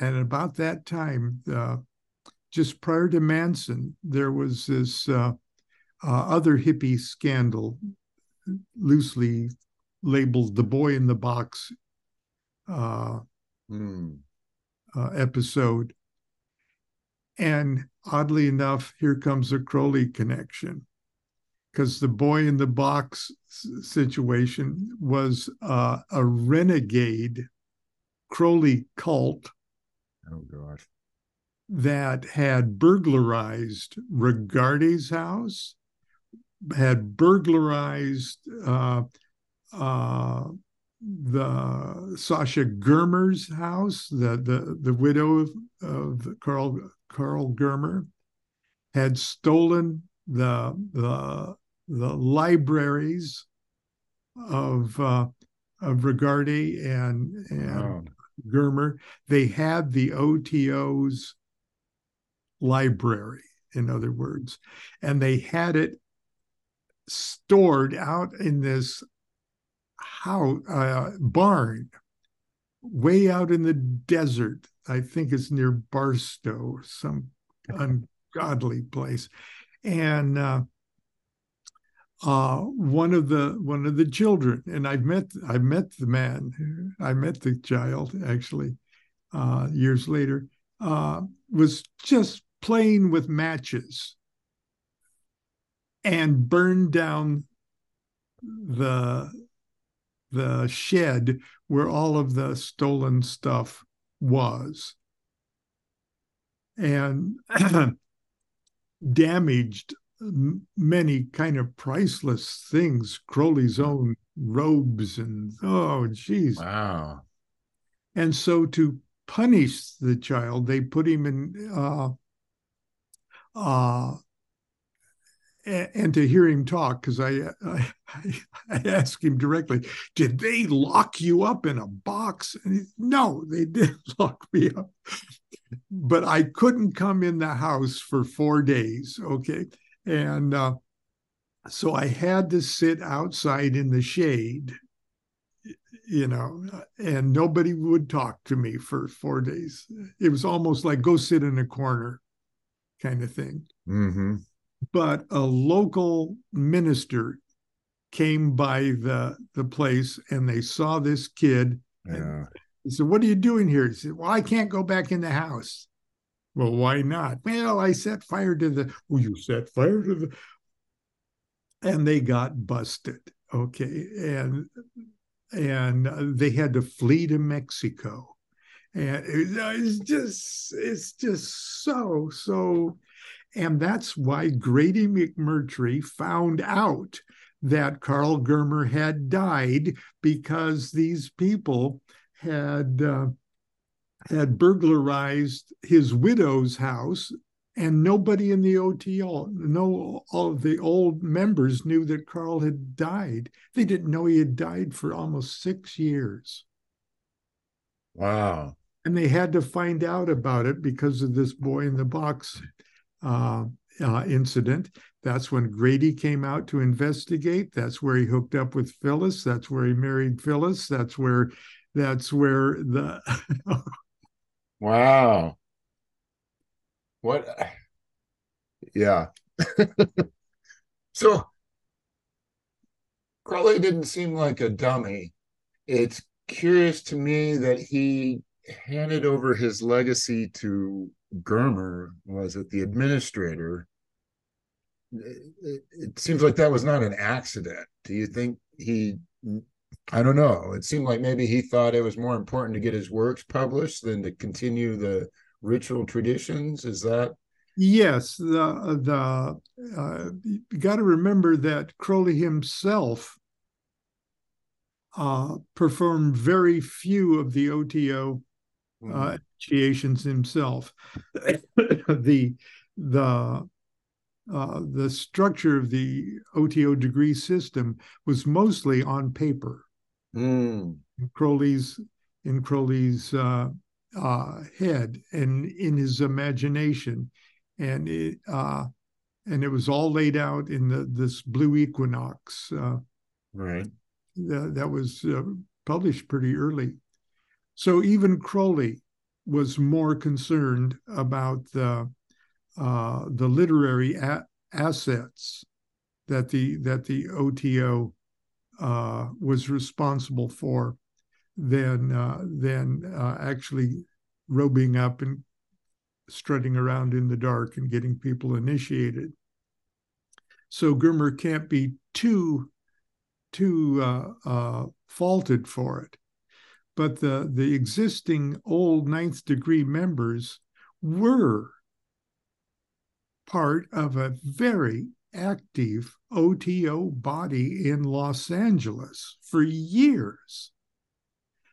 and about that time, uh, just prior to Manson, there was this uh, other hippie scandal, loosely labeled "The Boy in the Box" mm. episode and oddly enough, here comes a Crowley connection because the boy in the box situation was uh, a renegade Crowley cult. Oh, gosh. That had burglarized Regardie's house, had burglarized uh, uh, the Sascha Germer's house, the the the widow of, of Karl Karl Germer, had stolen the the the libraries of uh, of Regardie and and Germer. They had the OTO's library, in other words, and they had it stored out in this house uh, barn way out in the desert I think it's near Barstow, some ungodly place. And uh, uh, one of the one of the children, and I've met I met the man, I met the child actually uh, years later, uh, was just playing with matches and burned down the the shed where all of the stolen stuff was. And damaged many kind of priceless things crowley's own robes and oh geez wow. And so to punish the child they put him in uh uh and to hear him talk because I, I, I asked him directly, did they lock you up in a box? He, no, they didn't lock me up, but I couldn't come in the house for four days. Okay, and uh, so I had to sit outside in the shade, you know, and nobody would talk to me for four days. It was almost like go sit in a corner, kind of thing. Mm-hmm but a local minister came by the the place and they saw this kid. Yeah. He said, "What are you doing here?" He said, "Well, I can't go back in the house." Well, why not? Well, I set fire to the. Well, you set fire to the. And they got busted. Okay, and and they had to flee to Mexico, and it's just it's just so so and that's why Grady McMurtry found out that Karl Germer had died because these people had uh, had burglarized his widow's house and nobody in the OTL, no, all of the old members knew that Karl had died. They didn't know he had died for almost six years. Wow. And they had to find out about it because of this boy in the box uh, uh, incident. That's when Grady came out to investigate. That's where he hooked up with Phyllis. That's where he married Phyllis. That's where that's where the Wow. What yeah. so Crowley didn't seem like a dummy. It's curious to me that he handed over his legacy to Germer was it the administrator. It, it, seems like that was not an accident. Do you think he? I don't know. It seemed like maybe he thought it was more important to get his works published than to continue the ritual traditions. Is that? Yes, the the uh, you got to remember that Crowley himself uh, performed very few of the OTO mm-hmm. uh, initiations himself. the the uh, the structure of the OTO degree system was mostly on paper. Mm. In Crowley's in Crowley's uh, uh, head and in his imagination, and it uh, and it was all laid out in the this Blue Equinox. Uh, right. That, that was uh, published pretty early. So even Crowley was more concerned about the uh, the literary a- assets that the that the OTO uh, was responsible for than uh, than uh, actually robing up and strutting around in the dark and getting people initiated. So Germer can't be too too uh, uh, faulted for it but the, the existing old ninth degree members were part of a very active OTO body in Los Angeles for years.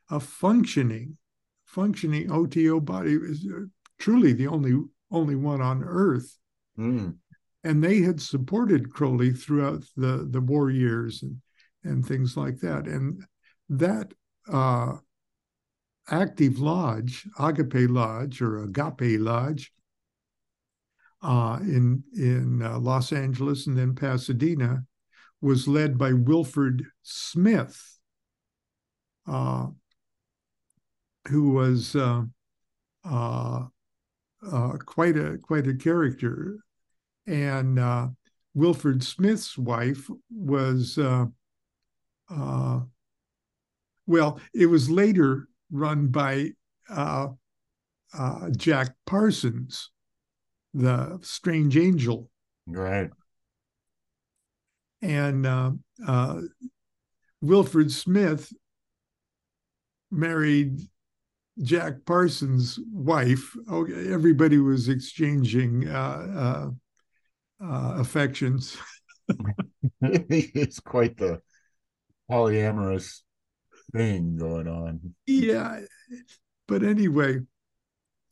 A functioning, functioning OTO body was uh, truly the only only one on earth. Mm. And they had supported Crowley throughout the, the war years and, and things like that. And that uh, active lodge, Agape Lodge or Agape Lodge, uh, in in uh, Los Angeles and then Pasadena, was led by Wilfred Smith, uh, who was uh, uh, uh, quite a quite a character, and Wilfred Smith's wife was. well, it was later run by uh, uh, Jack Parsons, the strange angel. Right. and uh, uh, Wilfred Smith married Jack Parsons' wife. Oh, everybody was exchanging uh, uh, uh affections. it's quite the polyamorous thing going on. Yeah, but anyway,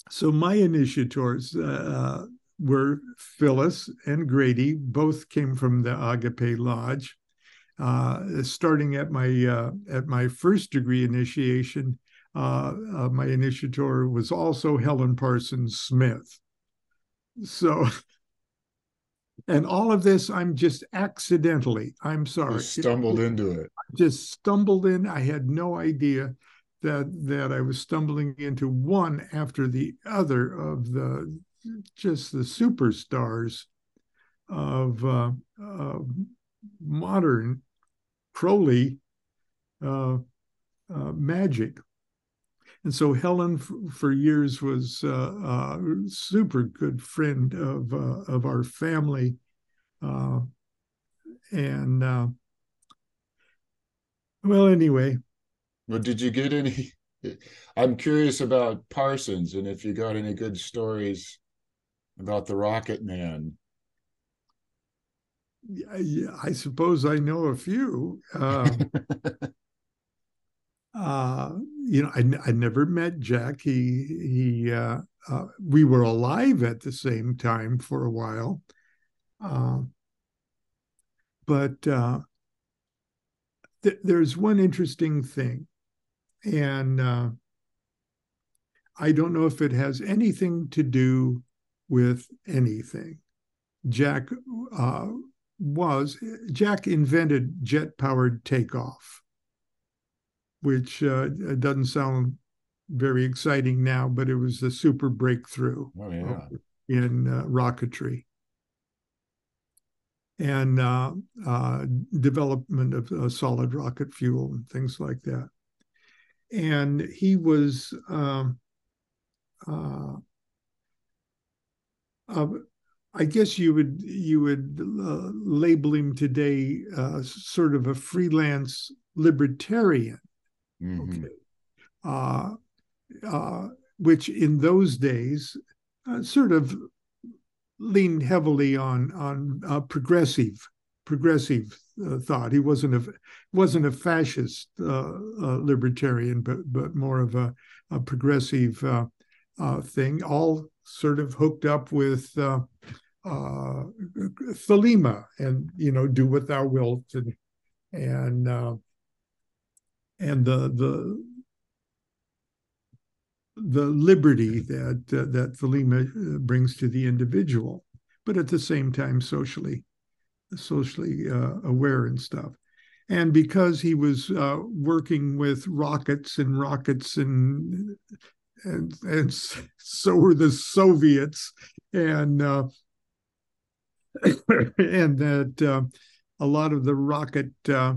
so my initiators uh, were Phyllis and Grady. Both came from the Agape Lodge. Uh, starting at my uh, at my first degree initiation, uh, uh, my initiator was also Helen Parsons Smith. So, and all of this, I'm just accidentally. I'm sorry, just stumbled it, into it. I Just stumbled in. I had no idea that that I was stumbling into one after the other of the just the superstars of uh, uh, modern Crowley uh, uh, magic. And so Helen, for years, was a uh, uh, super good friend of of our family, and well, anyway. Well, did you get any? I'm curious about Parsons and if you got any good stories about the Rocket Man. Yeah, I suppose I know a few. Uh, you know, I, I never met Jack. He he. Uh, uh, we were alive at the same time for a while, uh, but uh, th- there's one interesting thing, and uh, I don't know if it has anything to do with anything. Jack was Jack invented jet powered takeoff, which uh, doesn't sound very exciting now, but it was a super breakthrough oh, yeah. in uh, rocketry and uh, uh, development of solid rocket fuel and things like that. And he was um, uh, uh, I guess you would you would uh, label him today uh, sort of a freelance libertarian. Mm-hmm. Okay, uh, uh which in those days uh, sort of leaned heavily on on progressive progressive thought. He wasn't a wasn't a fascist libertarian, but but more of a, a progressive thing. All sort of hooked up with uh, uh, Thelema and you know do what thou wilt and and uh, and the the the liberty that uh, that Thelema uh, brings to the individual, but at the same time socially socially uh, aware and stuff. And because he was uh, working with rockets and rockets and and and so were the Soviets, and uh, and that uh, a lot of the rocket uh,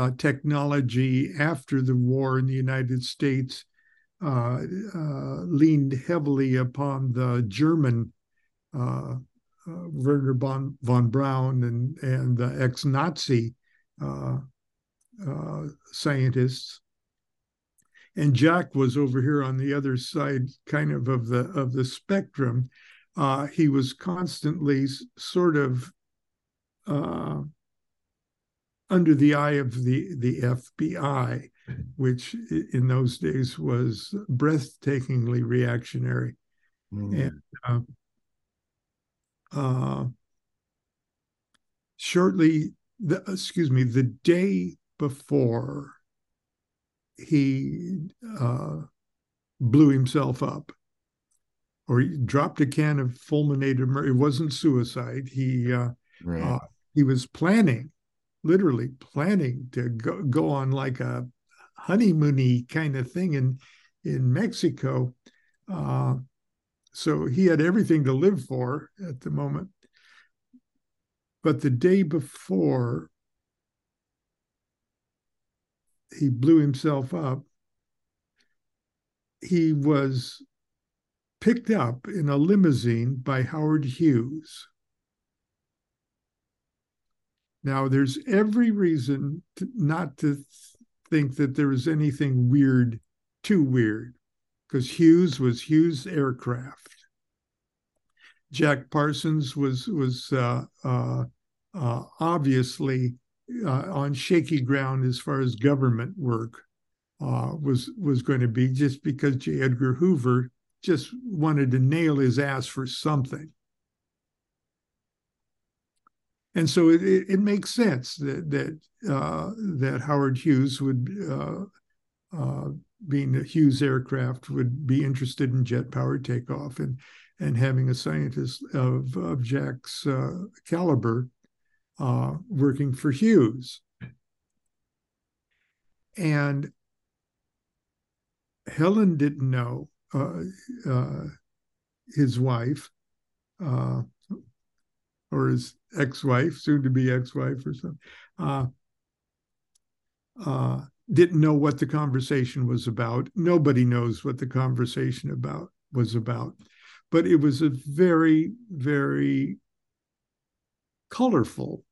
uh technology after the war in the United States uh, leaned heavily upon the German Werner von, von Braun and and the ex-Nazi scientists and Jack was over here on the other side, kind of of the of the spectrum. Uh, he was constantly sort of uh, under the eye of the the FBI, which in those days was breathtakingly reactionary, mm. and uh, uh, shortly, the, excuse me, the day before he uh, blew himself up or he dropped a can of fulminated it wasn't suicide he uh, right. uh, he was planning literally planning to go, go on like a honeymoony kind of thing in in mexico. Uh, so he had everything to live for at the moment. But the day before he blew himself up, he was picked up in a limousine by Howard Hughes. Now, there's every reason to, not to think that there was anything weird, too weird, because Hughes was Hughes Aircraft. Jack Parsons was was uh, uh, uh, obviously uh, on shaky ground as far as government work uh, was was going to be, just because J. Edgar Hoover just wanted to nail his ass for something and so it, it, it, makes sense that that uh, that Howard Hughes would, uh, uh, being a Hughes aircraft, would be interested in jet powered takeoff and and having a scientist of of Jack's uh, caliber uh, working for Hughes. And Helen didn't know uh, his wife or his ex-wife, soon to be ex-wife or something, uh, uh, didn't know what the conversation was about. Nobody knows what the conversation about was about, but it was a very, very colorful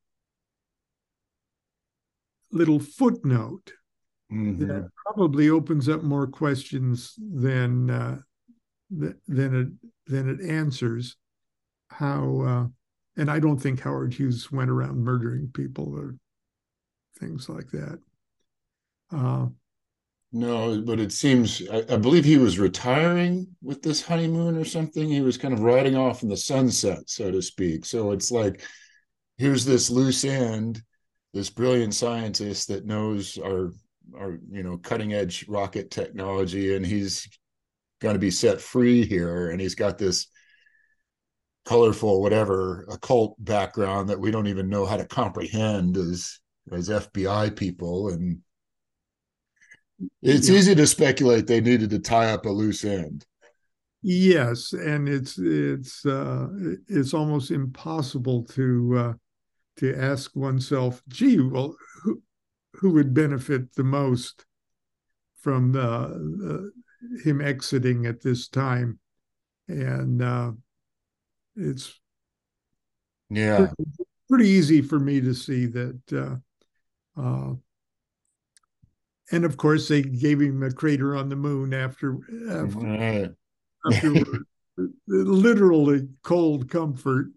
little footnote mm-hmm. that probably opens up more questions than uh, than it than it answers. How uh, and I don't think Howard Hughes went around murdering people or things like that. Uh, no, but it seems I, I, believe he was retiring with this honeymoon or something. He was kind of riding off in the sunset, so to speak. So it's like here's this loose end, this brilliant scientist that knows our our you know cutting edge rocket technology, and he's going to be set free here, and he's got this colorful whatever occult background that we don't even know how to comprehend as as FBI people. And it's yeah. easy to speculate they needed to tie up a loose end. Yes and it's it's uh it's almost impossible to uh to ask oneself gee well who who would benefit the most from uh, uh him exiting at this time? And uh it's yeah. pretty, pretty easy for me to see that uh, uh, and of course they gave him a crater on the moon after after, literally cold comfort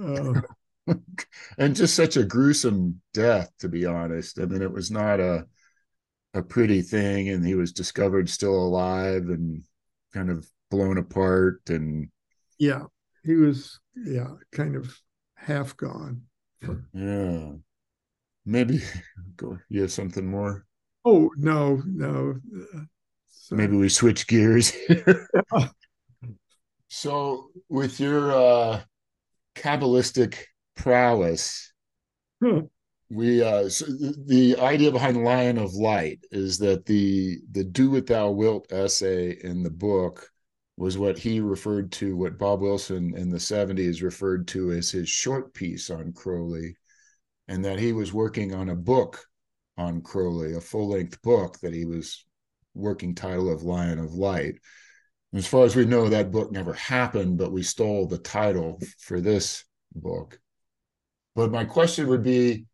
uh, and just such a gruesome death to be honest. I mean it was not a a pretty thing and he was discovered still alive and kind of blown apart and yeah he was yeah kind of half gone. Yeah. Maybe go you have something more? Oh no no so, maybe we switch gears so with your uh kabbalistic prowess we uh so the, the idea behind lion of light is that the the do what thou wilt essay in the book was what he referred to, what Bob Wilson in the 70s referred to as his short piece on Crowley, and that he was working on a book on Crowley, a full length book that he was working title of Lion of Light. As far as we know, that book never happened, but we stole the title for this book. But my question would be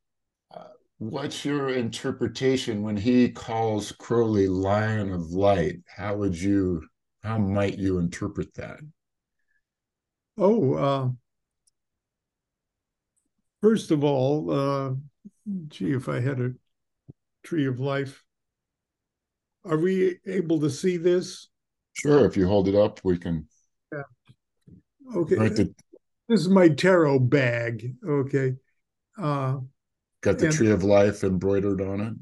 uh, what's your interpretation when he calls Crowley Lion of Light? How would you how might you interpret that? Oh, uh, first of all, uh, gee, if I had a tree of life, are we able to see this? Sure. If you hold it up, we can. Yeah. Okay. Right the... This is my tarot bag. Okay. Uh, Got the tree of life embroidered on it.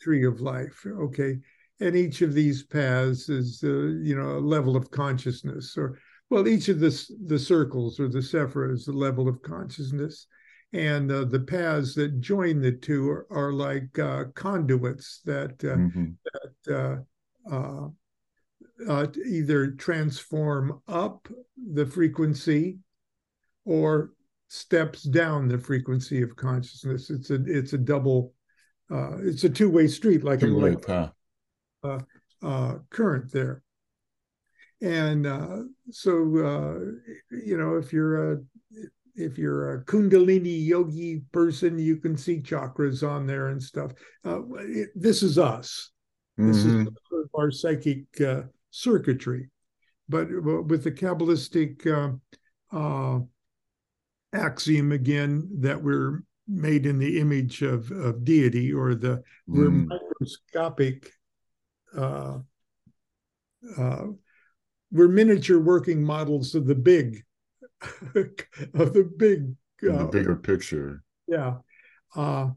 Tree of life. Okay and each of these paths is uh, you know a level of consciousness or well each of the the circles or the sephira is a level of consciousness. And uh, the paths that join the two are, are like uh, conduits that uh, mm-hmm. that uh, uh, either transform up the frequency or steps down the frequency of consciousness. It's a it's a double it's a two-way street like two-way a path current there. And uh, so, uh, you know, if you're a if you're a Kundalini yogi person, you can see chakras on there and stuff. Uh, it, this is us. This Mhm. is our psychic uh, circuitry. But with the Kabbalistic uh, uh, axiom again that we're made in the image of, of deity or the we're Mm. microscopic uh, uh, we're miniature working models of the big of the big In the uh, bigger picture. yeah uh,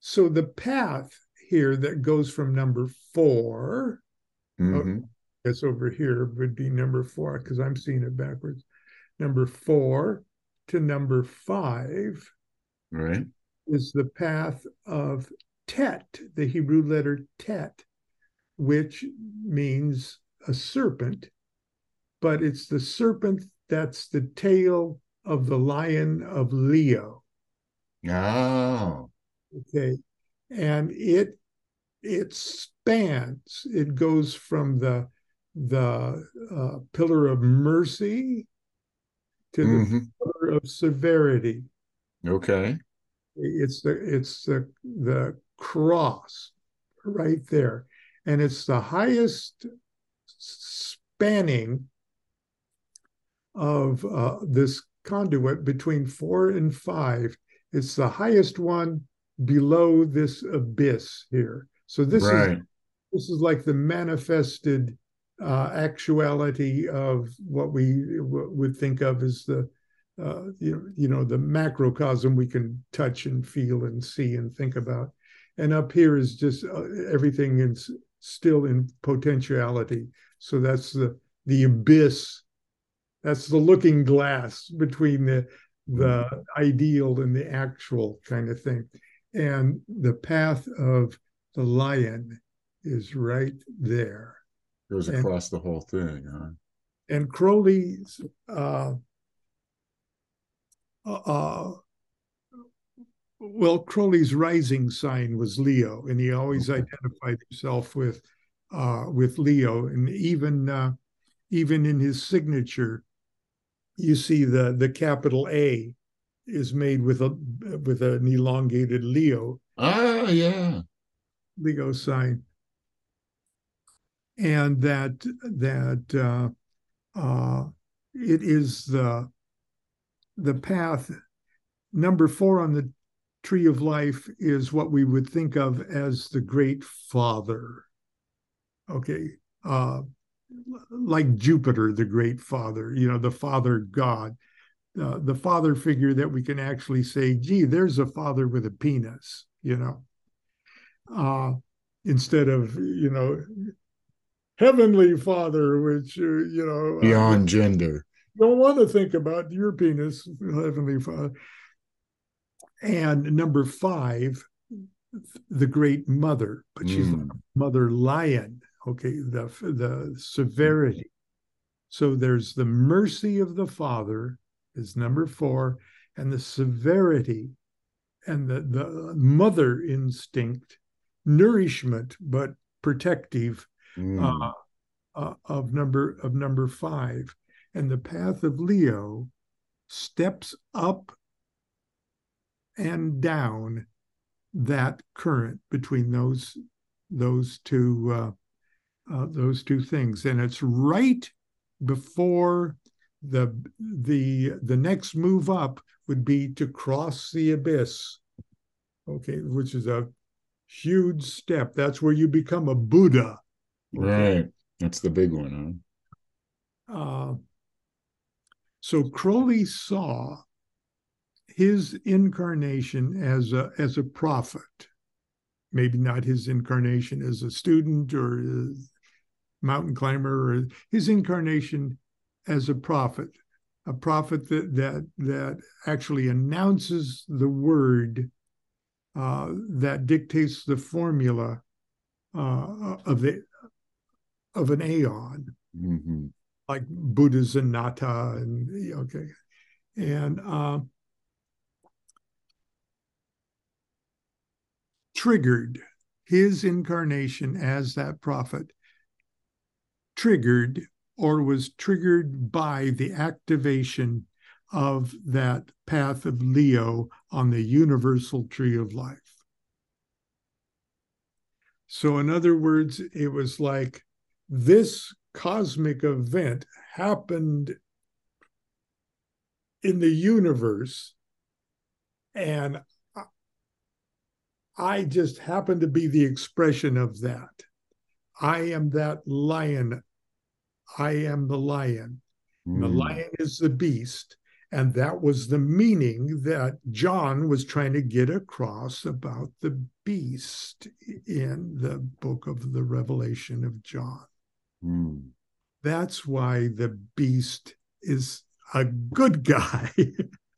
so the path here that goes from number four Mhm. that's over here would be number four because i'm seeing it backwards number four to number five Right. is the path of Tet, the Hebrew letter Tet, which means a serpent, but it's the serpent that's the tail of the lion of Leo. Oh. Okay. And it it spans, it goes from the the uh, pillar of mercy to the Mhm. pillar of severity. Okay. it's the it's the the cross right there and it's the highest spanning of uh, this conduit between four and five. It's the highest one below this abyss here. So this is this is like the manifested uh, actuality of what we would think of as the uh, you you know the macrocosm we can touch and feel and see and think about. And up here is just uh, everything is still in potentiality. So that's the the abyss. That's the looking glass between the the ideal and the actual kind of thing. And the path of the lion is right there. Goes And- across the whole thing, huh? and Crowley's uh, uh, well, Crowley's rising sign was Leo, and he always Okay. identified himself with uh, with Leo, and even uh, even in his signature, you see the the capital A is made with a with an elongated Leo Ah, yeah. Leo sign, and that that uh, uh, it is the the path. Number four on the tree of life is what we would think of as the great father. Okay, uh, like Jupiter, the great father. You know, the father God. Uh, the father figure that we can actually say, gee, there's a father with a penis, you know, uh, instead of, you know, heavenly father, which, uh, you know, uh, Beyond gender. don't want to think about your penis, heavenly father. And number five, the great mother, but she's Mm. like mother lion. Okay, the the severity. So there's the mercy of the father is number four, and the severity and the, the mother instinct, nourishment but protective Mm. uh, uh, of number of number five, and the path of Leo steps up and down that current between those those two uh, uh, those two things, and it's right before the the the next move up would be to cross the abyss. Okay, which is a huge step. That's where you become a Buddha. Right. That's the big one, huh? Uh, so Crowley saw his incarnation as a as a prophet, maybe not his incarnation as a student or a mountain climber, or his incarnation as a prophet, a prophet that that that actually announces the word uh, that dictates the formula uh, of the of an aeon. Hmm like Buddha's Anatta and okay, and uh, triggered his incarnation as that prophet, triggered or was triggered by the activation of that path of Leo on the universal tree of life. So, in other words, it was like this cosmic event happened in the universe, and I just happen to be the expression of that. I am that lion. I am the lion. Mm. The lion is the beast. And that was the meaning that John was trying to get across about the beast in the book of the Revelation of John. Mm. That's why the beast is a good guy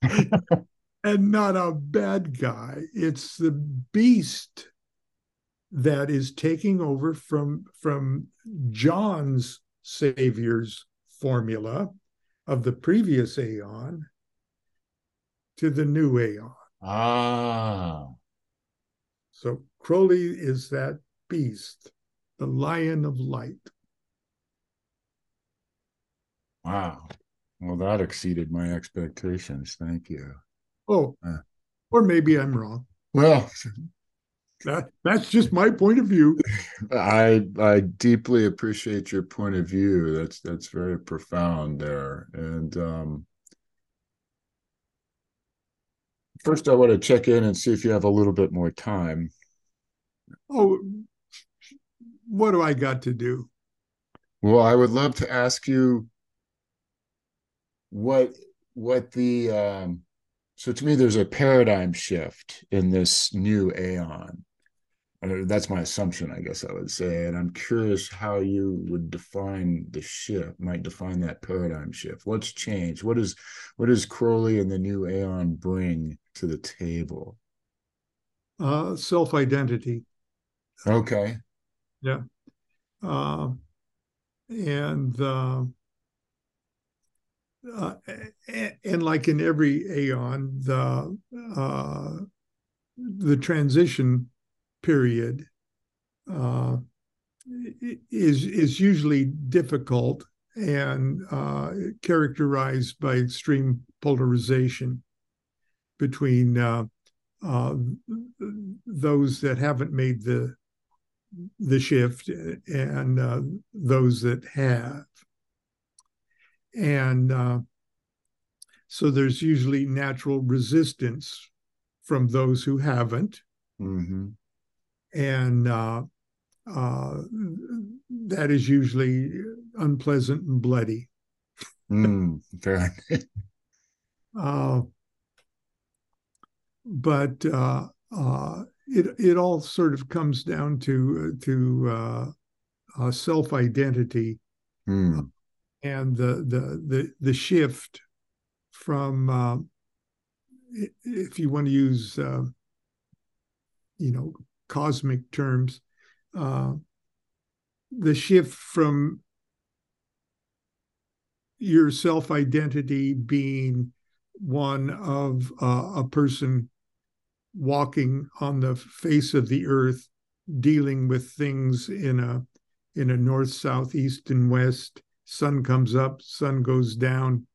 and not a bad guy. It's the beast that is taking over from, from John's Savior's formula of the previous aeon to the new aeon. Ah. So Crowley is that beast, the lion of light. Wow. Well, that exceeded my expectations. Thank you. Oh, uh, or maybe I'm wrong. Well, that, that's just my point of view. I I deeply appreciate your point of view. That's that's very profound there. And um, first, I want to check in and see if you have a little bit more time. Oh, what do I got to do? Well, I would love to ask you what what the um, so to me there's a paradigm shift in this new aeon. That's my assumption i guess i would say. And i'm curious how you would define the shift might define that paradigm shift. What's changed? What is what does crowley and the new aeon bring to the table? Uh self-identity. Okay. Yeah. Uh, and uh, uh, and like in every aeon, the uh, the transition period uh, is is usually difficult and uh, characterized by extreme polarization between uh, uh, those that haven't made the the shift and those that have and uh, so there's usually natural resistance from those who haven't. Mm-hmm. And uh, uh, that is usually unpleasant and bloody. Mm, fair. uh, but uh, uh, it it all sort of comes down to to uh, self identity. Mm and the the the, the shift from uh, if you want to use uh, you know cosmic terms uh, the shift from your self identity being one of uh, a person walking on the face of the earth dealing with things in a in a north south east and west sun comes up, sun goes down.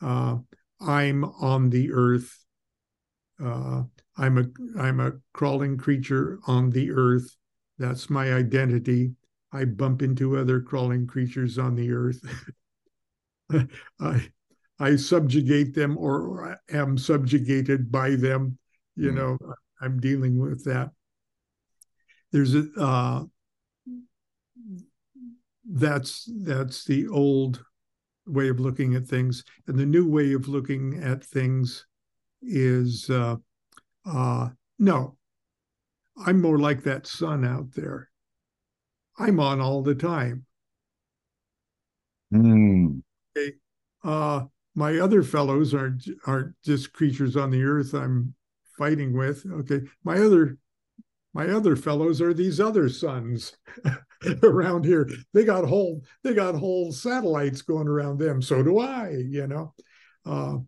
Uh, I'm on the earth. Uh, I'm a I'm a crawling creature on the earth. That's my identity. I bump into other crawling creatures on the earth. I I subjugate them or am subjugated by them. You mm. know, I'm dealing with that. There's a uh, that's that's the old way of looking at things, and the new way of looking at things is uh, uh, no. I'm more like that sun out there. I'm on all the time. Mm. Okay. Uh, my other fellows aren't aren't just creatures on the earth I'm fighting with. Okay. My other my other fellows are these other suns around here. They got whole they got whole satellites going around them. So do I, you know. Uh,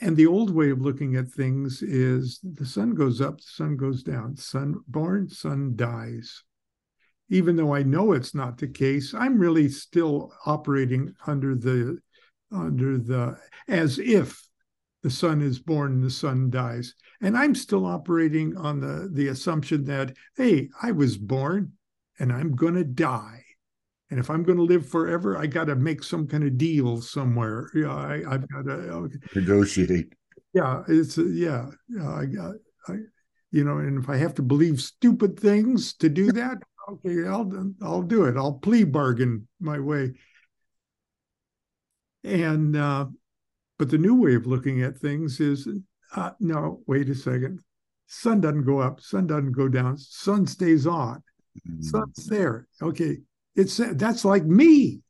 and the old way of looking at things is the sun goes up, the sun goes down, sun born, sun dies. even though I know it's not the case, I'm really still operating under the under the as if the son is born and the son dies. And I'm still operating on the the assumption that hey, I was born and I'm going to die. And if I'm going to live forever, I got to make some kind of deal somewhere. Yeah, I, have got to negotiate. Yeah, it's yeah. I got, I, you know, and if I have to believe stupid things to do that, okay, I'll I'll do it. I'll plea bargain my way. And uh, but the new way of looking at things is uh, no, wait a second. Sun doesn't go up, sun doesn't go down, sun stays on. Mm-hmm. Sun's there. Okay. It's that's like me.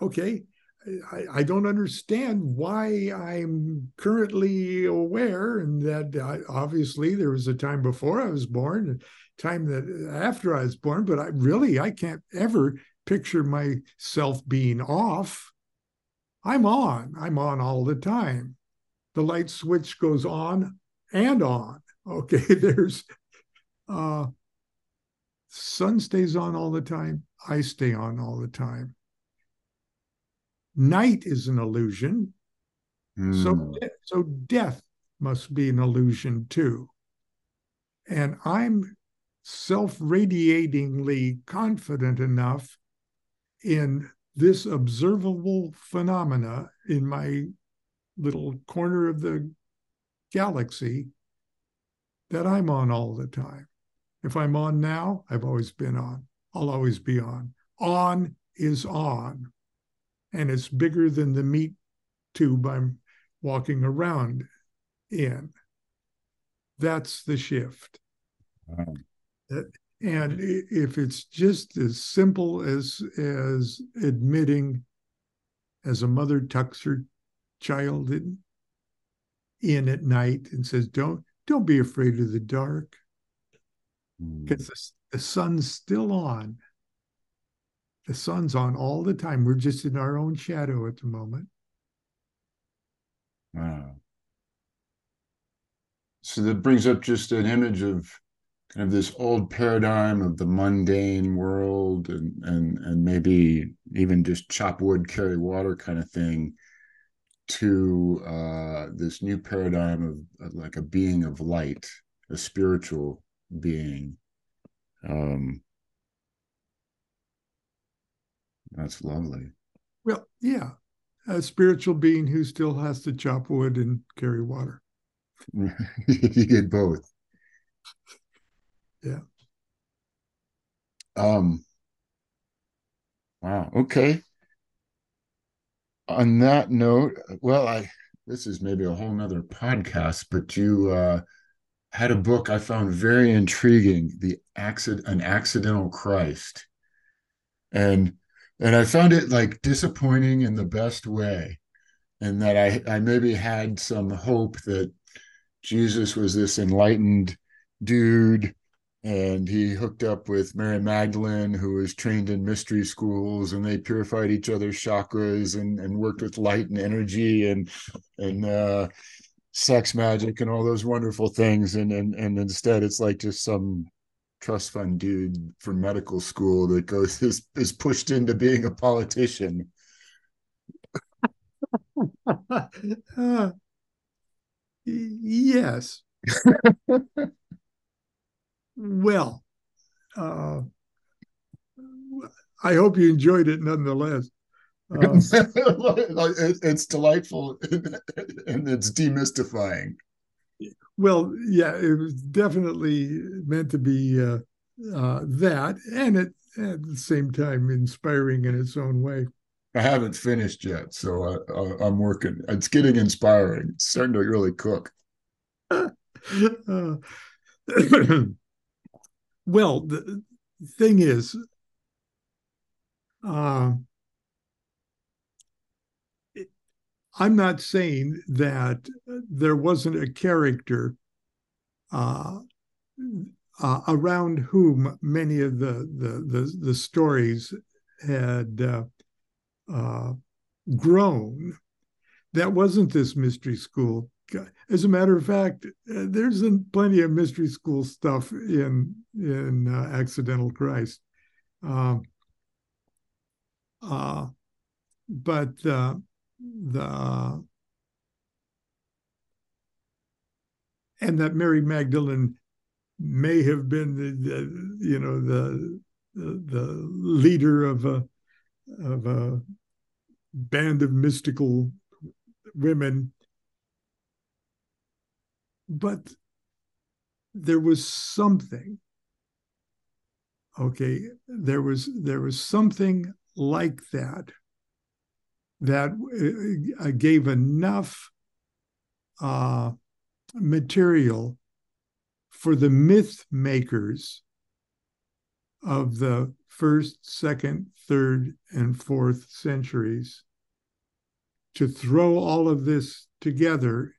Okay. I, I, don't understand why I'm currently aware, and that I, obviously there was a time before I was born, a time that after I was born, but I really I can't ever picture myself being off. I'm on. I'm on all the time. The light switch goes on and on. Okay, there's uh sun stays on all the time. I stay on all the time night is an illusion. Mm. So, hmm. so death must be an illusion too. And I'm self radiatingly confident enough in this observable phenomena in my little corner of the galaxy that I'm on all the time. If I'm on now, I've always been on. I'll always be on. On is on and it's bigger than the meat tube I'm walking around in. That's the shift. Wow. And if it's just as simple as as admitting, as a mother tucks her child in, in at night and says, "Don't don't be afraid of the dark," because mm. the, the sun's still on the sun's on all the time. We're just in our own shadow at the moment. Wow. So that brings up just an image of kind of this old paradigm of the mundane world and and and maybe even just chop wood, carry water kind of thing to uh, this new paradigm of, of like a being of light, a spiritual being. Um, that's lovely. Well, yeah, a spiritual being who still has to chop wood and carry water. you get both. Yeah. Um. Wow. Okay. On that note, well, I this is maybe a whole nother podcast, but you uh, had a book I found very intriguing, the accident, an accidental Christ, and and I found it like disappointing in the best way, and that I I maybe had some hope that Jesus was this enlightened dude and he hooked up with Mary Magdalene, who was trained in mystery schools, and they purified each other's chakras and, and worked with light and energy and and uh, sex magic and all those wonderful things. And and and instead, it's like just some trust fund dude from medical school that goes is, is pushed into being a politician. uh, yes. well, uh, I hope you enjoyed it nonetheless. Uh, it's delightful and it's demystifying. Well, yeah, it was definitely meant to be uh, uh, that, and it at the same time inspiring in its own way. I haven't finished yet, so I, am working. It's getting inspiring. It's starting to really cook. well, the thing is, uh, I'm not saying that there wasn't a character uh, uh, around whom many of the the the, the stories had uh, uh grown. That wasn't this mystery school as a matter of fact, uh, there's plenty of mystery school stuff in in uh, Accidental Christ. Um, uh, but uh, the and that Mary Magdalene may have been the, the you know the, the, the leader of a of a band of mystical women but there was something okay there was there was something like that that uh, gave enough uh, material for the myth makers of the first, second, third, and fourth centuries to throw all of this together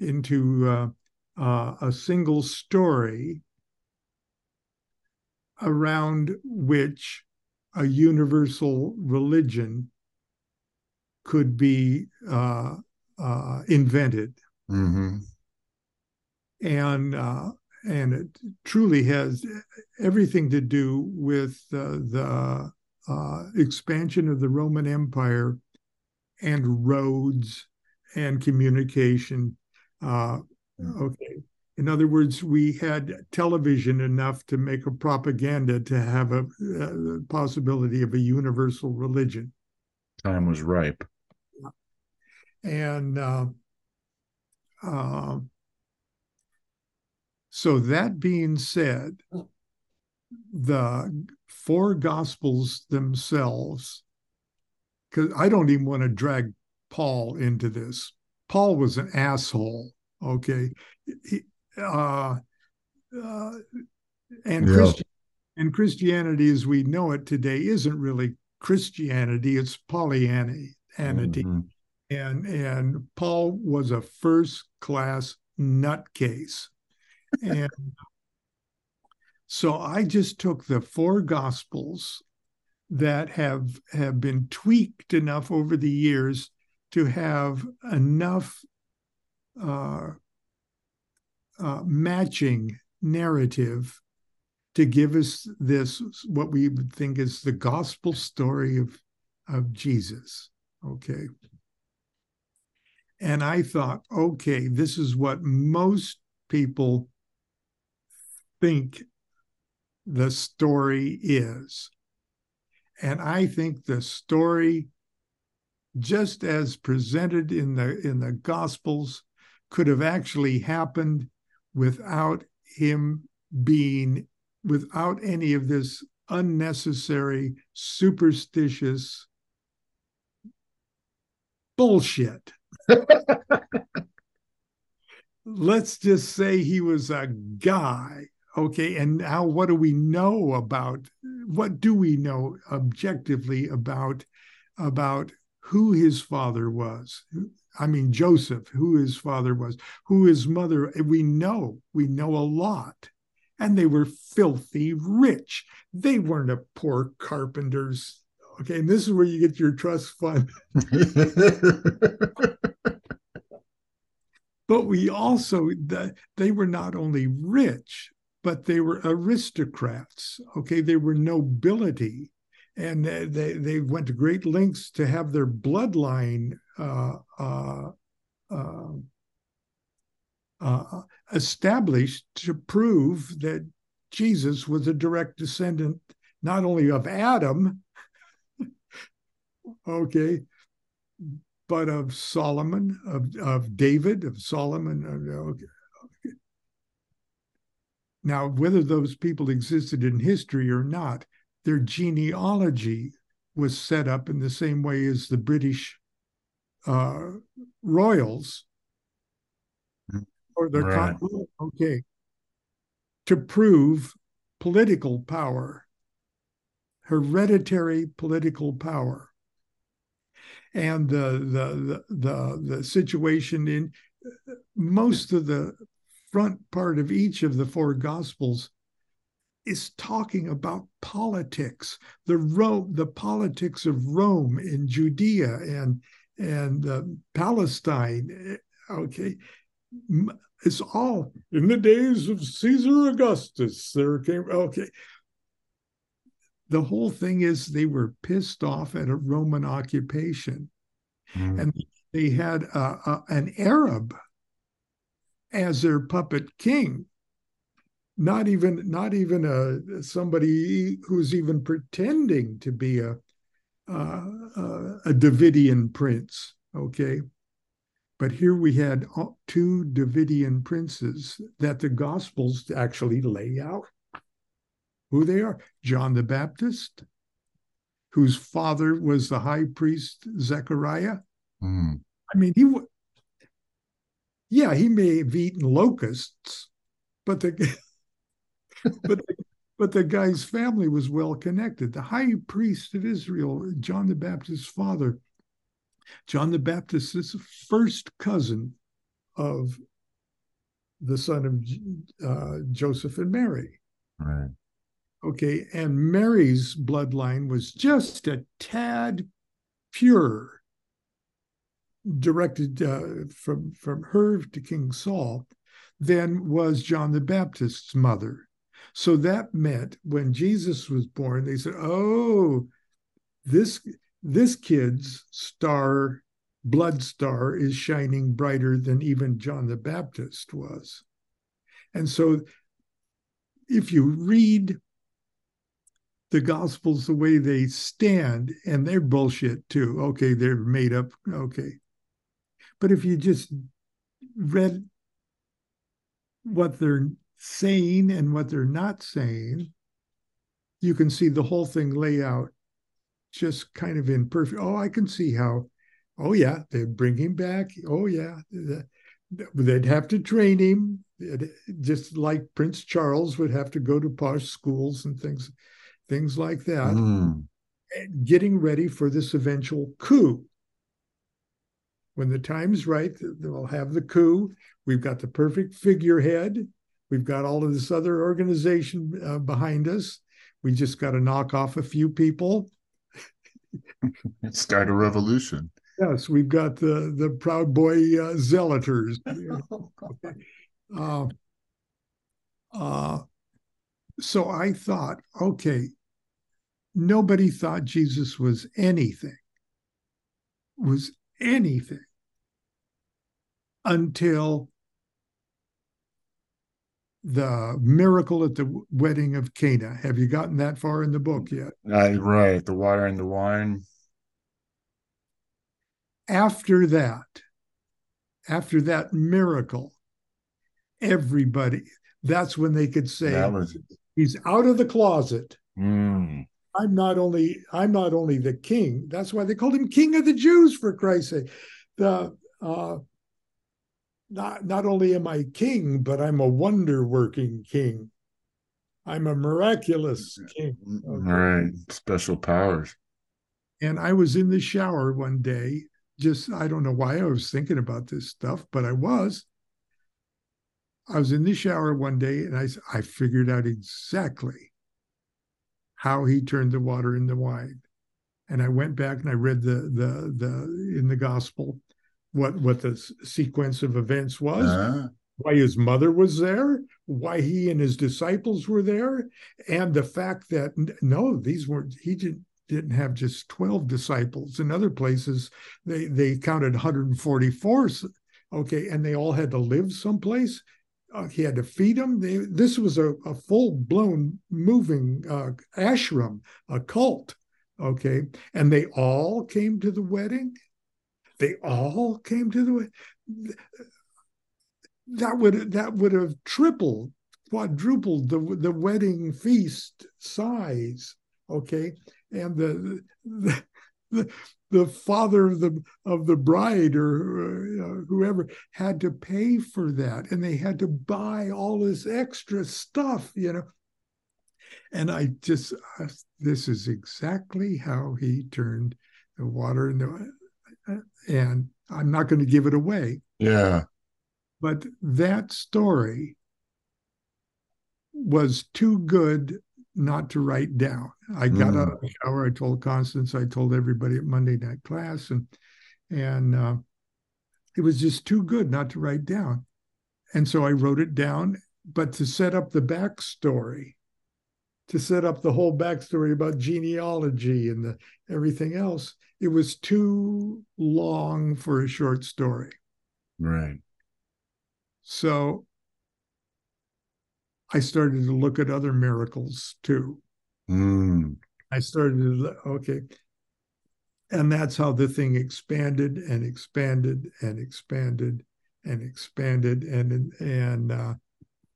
into uh, a single story around which a universal religion could be uh, uh, invented. Mm-hmm. And uh, and it truly has everything to do with uh, the uh, expansion of the Roman Empire and roads and communication. Uh, okay. In other words, we had television enough to make a propaganda to have a, a possibility of a universal religion. Time was ripe. And uh, uh, so, that being said, the four gospels themselves, because I don't even want to drag Paul into this. Paul was an asshole. Okay. He, uh, uh, and, yeah. Christi- and Christianity as we know it today isn't really Christianity, it's Paulianity. Mm-hmm. And, and Paul was a first class nutcase and so I just took the four gospels that have have been tweaked enough over the years to have enough uh, uh, matching narrative to give us this what we would think is the gospel story of of Jesus. Okay. And I thought, okay, this is what most people think the story is. And I think the story, just as presented in the in the Gospels, could have actually happened without him being without any of this unnecessary superstitious bullshit. Let's just say he was a guy Okay, and now what do we know about what do we know objectively about about who his father was? I mean Joseph, who his father was, who his mother. We know, we know a lot. And they were filthy rich. They weren't a poor carpenters. Okay, and this is where you get your trust fund. but we also they were not only rich but they were aristocrats. Okay, they were nobility, and they they went to great lengths to have their bloodline uh, uh, uh, uh, established to prove that Jesus was a direct descendant not only of Adam, okay, but of Solomon, of, of David, of Solomon. Okay. Now, whether those people existed in history or not, their genealogy was set up in the same way as the British uh, royals. Or the right. okay. To prove political power hereditary political power. And the the the the, the situation in most of the front part of each of the four gospels is talking about politics, the Rome, the politics of Rome in Judea and and uh, Palestine. Okay, it's all in the days of Caesar Augustus. There came okay. The whole thing is they were pissed off at a Roman occupation, mm. and they had a, a, an Arab as their puppet king. Not even not even a somebody who's even pretending to be a uh, a Davidian prince. Okay, but here we had two Davidian princes that the Gospels actually lay out who they are. John the Baptist, whose father was the high priest Zechariah. Mm. I mean, he would, yeah, he may have eaten locusts, but the but the, but the guy's family was well connected. The high priest of Israel, John the Baptist's father, John the Baptist is the first cousin of the son of uh, Joseph and Mary. Right. Okay. And Mary's bloodline was just a tad pure, directed uh, from, from her to King Saul, than was John the Baptist's mother. So that meant when Jesus was born, they said, oh, this this kid's star, blood star, is shining brighter than even John the Baptist was. And so if you read the gospels the way they stand, and they're bullshit too. Okay, they're made up. Okay. But if you just read what they're saying and what they're not saying, you can see the whole thing lay out just kind of in perfect. Oh, I can see how. Oh yeah, they'd bring him back. Oh yeah, they'd have to train him, just like Prince Charles would have to go to posh schools and things, things like that. Mm. Getting ready for this eventual coup. When the time's right, they'll have the coup. We've got the perfect figurehead. We've got all of this other organization uh, behind us. We just got to knock off a few people Start a revolution. Yes, we've got the the Proud Boy uh, zealoters. uh, uh, so I thought, okay, nobody thought Jesus was anything, was anything until the miracle at the wedding of Cana. Have you gotten that far in the book yet? Uh, right, the water and the wine. After that, after that miracle, everybody, that's when they could say was... he's out of the closet. Mm. I'm not only I'm not only the king. That's why they called him King of the Jews for Christ's sake. The uh, not not only am I king, but I'm a wonder working king. I'm a miraculous king. Okay. All right, special powers. And I was in the shower one day, just I don't know why I was thinking about this stuff, but I was. I was in the shower one day and I I figured out exactly how he turned the water into wine. And I went back and I read the the the in the gospel what what the sequence of events was, uh-huh. why his mother was there, why he and his disciples were there, and the fact that no, these weren't he didn't didn't have just 12 disciples. In other places they they counted 144 okay and they all had to live someplace. Uh, he had to feed them they, this was a, a full-blown moving uh, ashram a cult okay and they all came to the wedding they all came to the that would that would have tripled quadrupled the the wedding feast size okay? And the the, the, the father of the of the bride or uh, whoever had to pay for that and they had to buy all this extra stuff you know? And i just uh, this is exactly how he turned the water into and I'm not going to give it away. Yeah. But that story was too good not to write down. I got mm. out of the shower. I told Constance. I told everybody at Monday night class, and and uh, it was just too good not to write down. and so I wrote it down. But to set up the backstory, to set up the whole backstory about genealogy and the, everything else, it was too long for a short story. Right. So I started to look at other miracles too. Mm. I started to, okay. And that's how the thing expanded and expanded and expanded and expanded and and uh,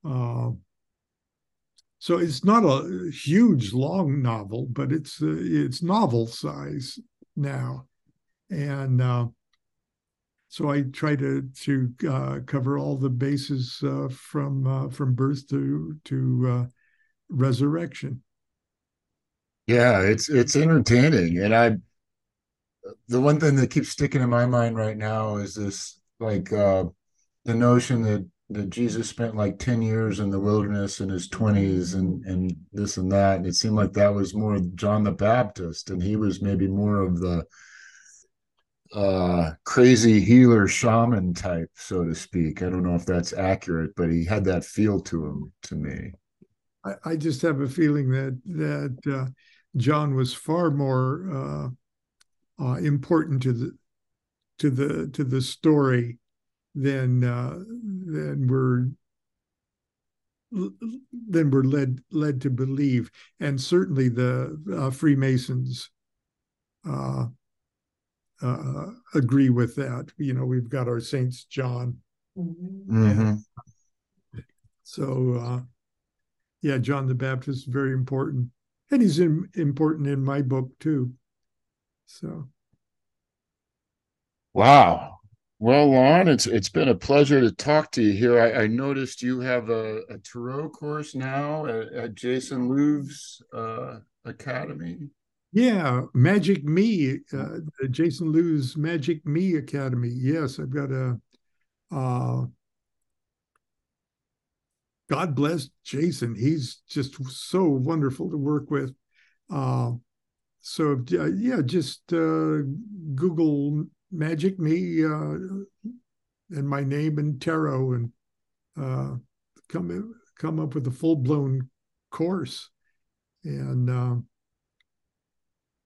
uh, so it's not a huge long novel, but it's uh, it's novel size now, and uh, so I try to to uh, cover all the bases uh, from uh, from birth to to uh, resurrection. Yeah, it's it's entertaining, and I the one thing that keeps sticking in my mind right now is this like the notion that that Jesus spent like 10 years in the wilderness in his 20s and and this and that and it seemed like that was more John the Baptist and he was maybe more of the uh crazy healer shaman type so to speak. I don't know if that's accurate but he had that feel to him to me. I, I just have a feeling that that uh, john was far more uh, uh, important to the to the to the story than uh, than we're than we're led led to believe and certainly the uh, freemasons uh, uh, agree with that. You know, we've got our Saints John. mm-hmm. So, uh, yeah, John the Baptist is very important, and he's in, important in my book too. So, wow. Well, Lon, it's it's been a pleasure to talk to you here. I, I noticed you have a, a tarot course now at, at Jason Louv's uh, Academy. Yeah, Magick Me, uh, Jason Louv's Magick Me Academy. Yes, I've got a. Uh, God bless Jason. He's just so wonderful to work with. Uh, so yeah, just uh, Google Magick Me uh, and my name and tarot and uh, come come up with a full blown course. And um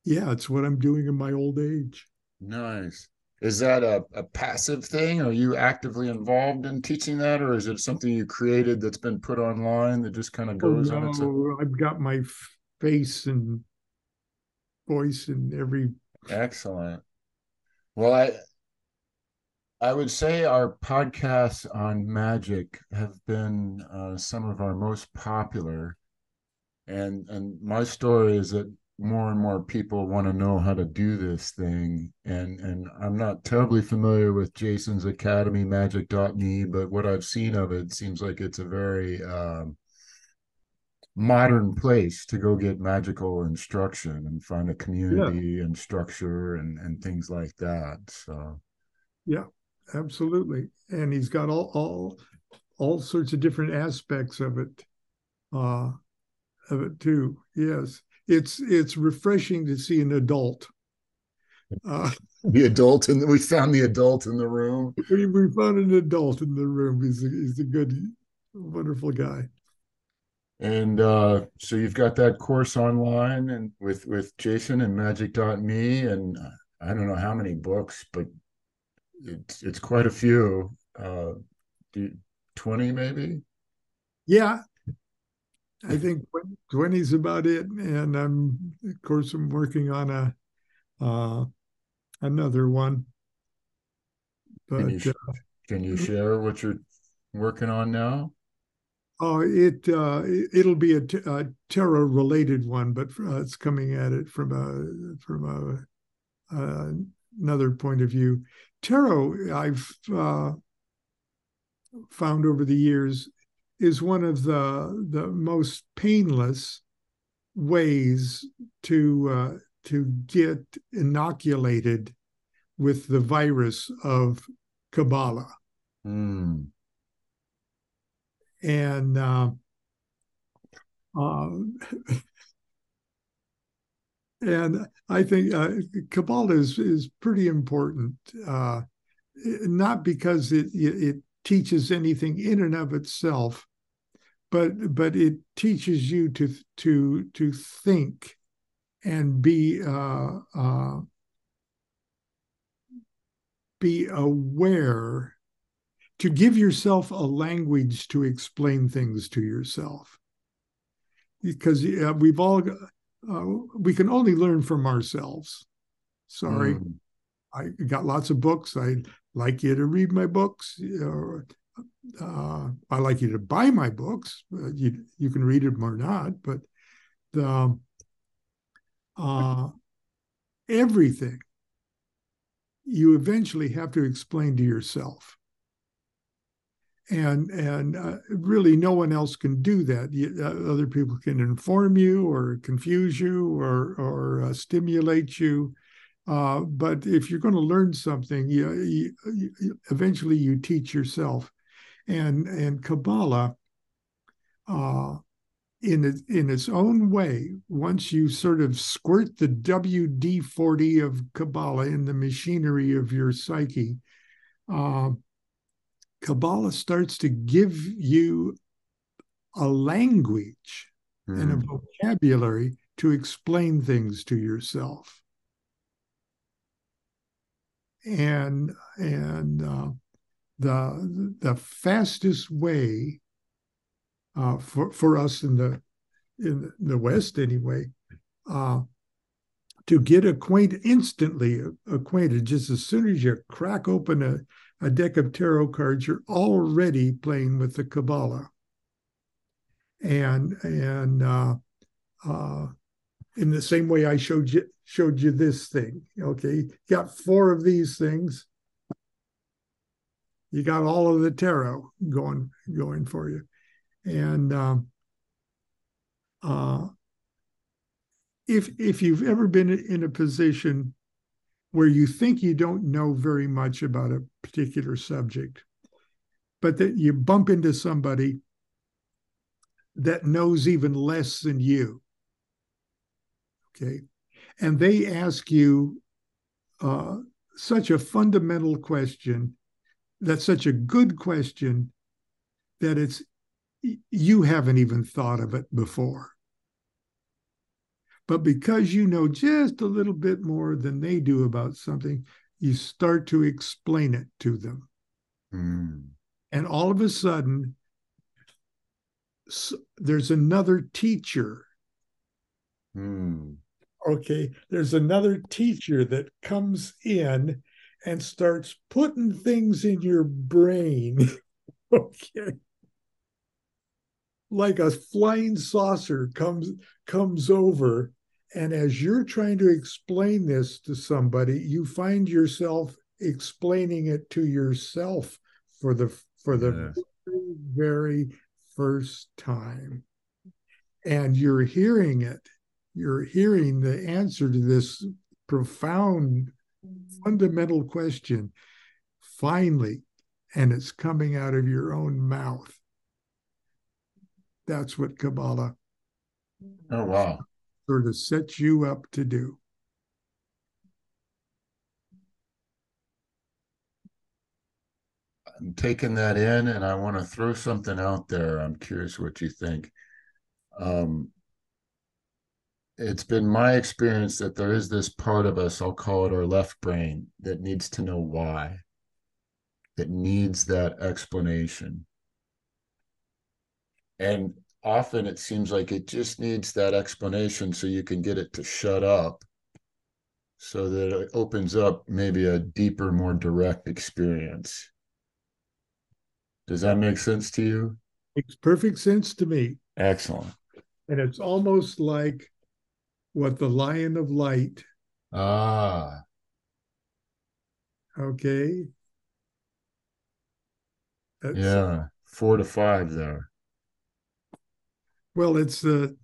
yeah, it's what I'm doing in my old age. Nice. Is that a, a passive thing? Are you actively involved in teaching that, or is it something you created that's been put online that just kind of goes oh, no, on its own? I've got my face and voice and every. Excellent. Well, I I would say our podcasts on magic have been uh, some of our most popular, and and my story is that more and more people want to know how to do this thing. And and i'm not terribly familiar with jason's academy magick.me but what i've seen of it seems like it's a very um, modern place to go get magical instruction and find a community yeah. and structure and and things like that so yeah absolutely and he's got all all all sorts of different aspects of it uh of it too yes it's it's refreshing to see an adult. Uh, the adult, and we found the adult in the room. We, we found an adult in the room. He's a, he's a good, wonderful guy. And uh, so you've got that course online and with with Jason and Magick.me, and uh, I don't know how many books, but it's it's quite a few. Uh, twenty maybe. Yeah, I think 20 is about it. And I'm, of course, I'm working on a uh, another one. But can you, uh, can you share what you're working on now? Oh, it uh, it'll be a, t- a tarot related one, but uh, it's coming at it from a from a, uh, another point of view. Tarot, I've uh, found over the years, is one of the the most painless ways to uh, to get inoculated with the virus of Kabbalah. Mm. And uh, uh, and I think uh, Kabbalah is is pretty important, uh, not because it, it teaches anything in and of itself, but but it teaches you to to to think and be uh, uh, be aware to give yourself a language to explain things to yourself. Because uh, we've all uh, we can only learn from ourselves. Sorry. Mm. i got lots of books. I'd like you to read my books or uh, i like you to buy my books you you can read them or not but the uh, everything you eventually have to explain to yourself and and uh, really no one else can do that. You, uh, other people can inform you or confuse you or or uh, stimulate you. Uh, but if you're going to learn something you, you, you, eventually you teach yourself. And and kabbalah uh, in it, in its own way once you sort of squirt the wd-40 of kabbalah in the machinery of your psyche uh, Kabbalah starts to give you a language mm. and a hmm. vocabulary to explain things to yourself. And and uh, the the fastest way uh, for for us in the in the West anyway uh, to get acquainted instantly acquainted just as soon as you crack open a a deck of tarot cards, you're already playing with the Kabbalah. And and uh, uh, in the same way I showed you showed you this thing. Okay, got four of these things. You got all of the tarot going going for you, and um, uh, if if you've ever been in a position where you think you don't know very much about a particular subject, but that you bump into somebody that knows even less than you. Okay. And they ask you uh, such a fundamental question, that's such a good question that it's you haven't even thought of it before. But because you know just a little bit more than they do about something, you start to explain it to them. Mm. And all of a sudden, there's another teacher. Mm. Okay, there's another teacher that comes in and starts putting things in your brain. okay like a flying saucer comes comes over and as you're trying to explain this to somebody you find yourself explaining it to yourself for the for the yes. very, very first time. And you're hearing it. You're hearing the answer to this profound fundamental question finally and it's coming out of your own mouth. That's what Kabbalah oh wow sort of sets you up to do. I'm taking that in and I want to throw something out there. I'm curious what you think. Um, it's been my experience that there is this part of us, I'll call it our left brain, that needs to know why, that needs that explanation. And often it seems like it just needs that explanation so you can get it to shut up so that it opens up maybe a deeper, more direct experience. Does that make sense to you? Makes perfect sense to me. Excellent. And it's almost like what the Lion of Light. Ah. Okay. That's, yeah, four to five there. Well, it's the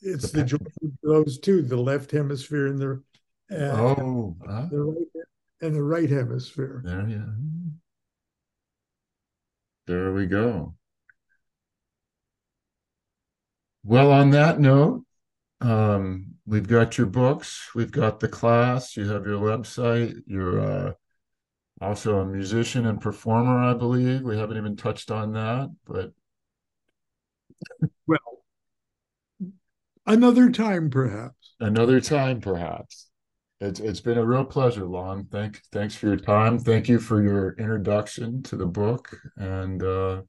it's the, the those two, the left hemisphere and the uh, oh uh, the right and the right hemisphere. There, yeah. There we go. Well, on that note, um, we've got your books, we've got the class, you have your website, your uh, Also, a musician and performer, I believe. We haven't even touched on that, but. Well, another time, perhaps. Another time, perhaps. It's it's been a real pleasure, Lon. Thank thanks for your time. Thank you for your introduction to the book. And uh,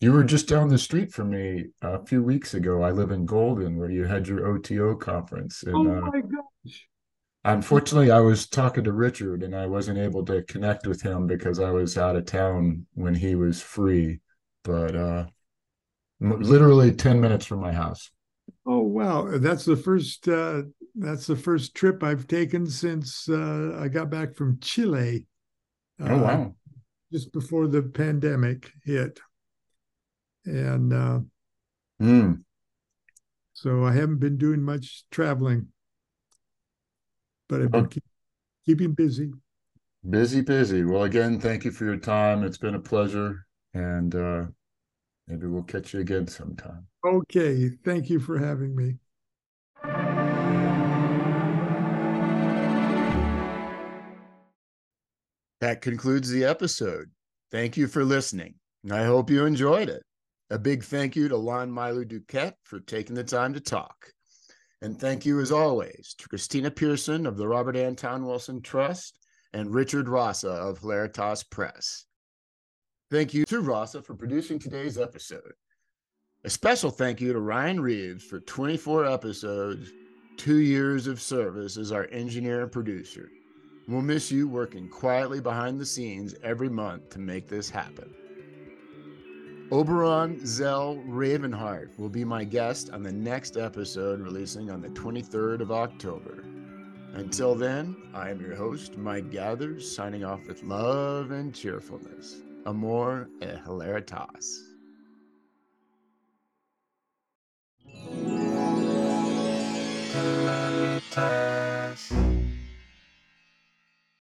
you were just down the street from me a few weeks ago. I live in Golden, where you had your OTO conference. And, oh uh, my gosh! Unfortunately, I was talking to Richard, and I wasn't able to connect with him because I was out of town when he was free. But uh, literally ten minutes from my house. Oh wow, that's the first uh, that's the first trip I've taken since uh, I got back from Chile. Uh, oh wow! Just before the pandemic hit, and uh, mm. so I haven't been doing much traveling, but I've been okay. keep, keeping busy. Busy, busy. Well, again, thank you for your time. It's been a pleasure, and uh, maybe we'll catch you again sometime. Okay, thank you for having me. That concludes the episode. Thank you for listening. I hope you enjoyed it. A big thank you to Lon Milo DuQuette for taking the time to talk. And thank you, as always, to Christina Pearson of the Robert Anton Wilson Trust and Richard Rasa of Hilaritas Press. Thank you to Rasa for producing today's episode. A special thank you to Ryan Reeves for 24 episodes, two years of service as our engineer and producer. We'll miss you working quietly behind the scenes every month to make this happen. Oberon Zell Ravenheart will be my guest on the next episode releasing on the 23rd of October. Until then, I am your host, Mike Gathers, signing off with love and cheerfulness. Amor e hilaritas. Hilaritas.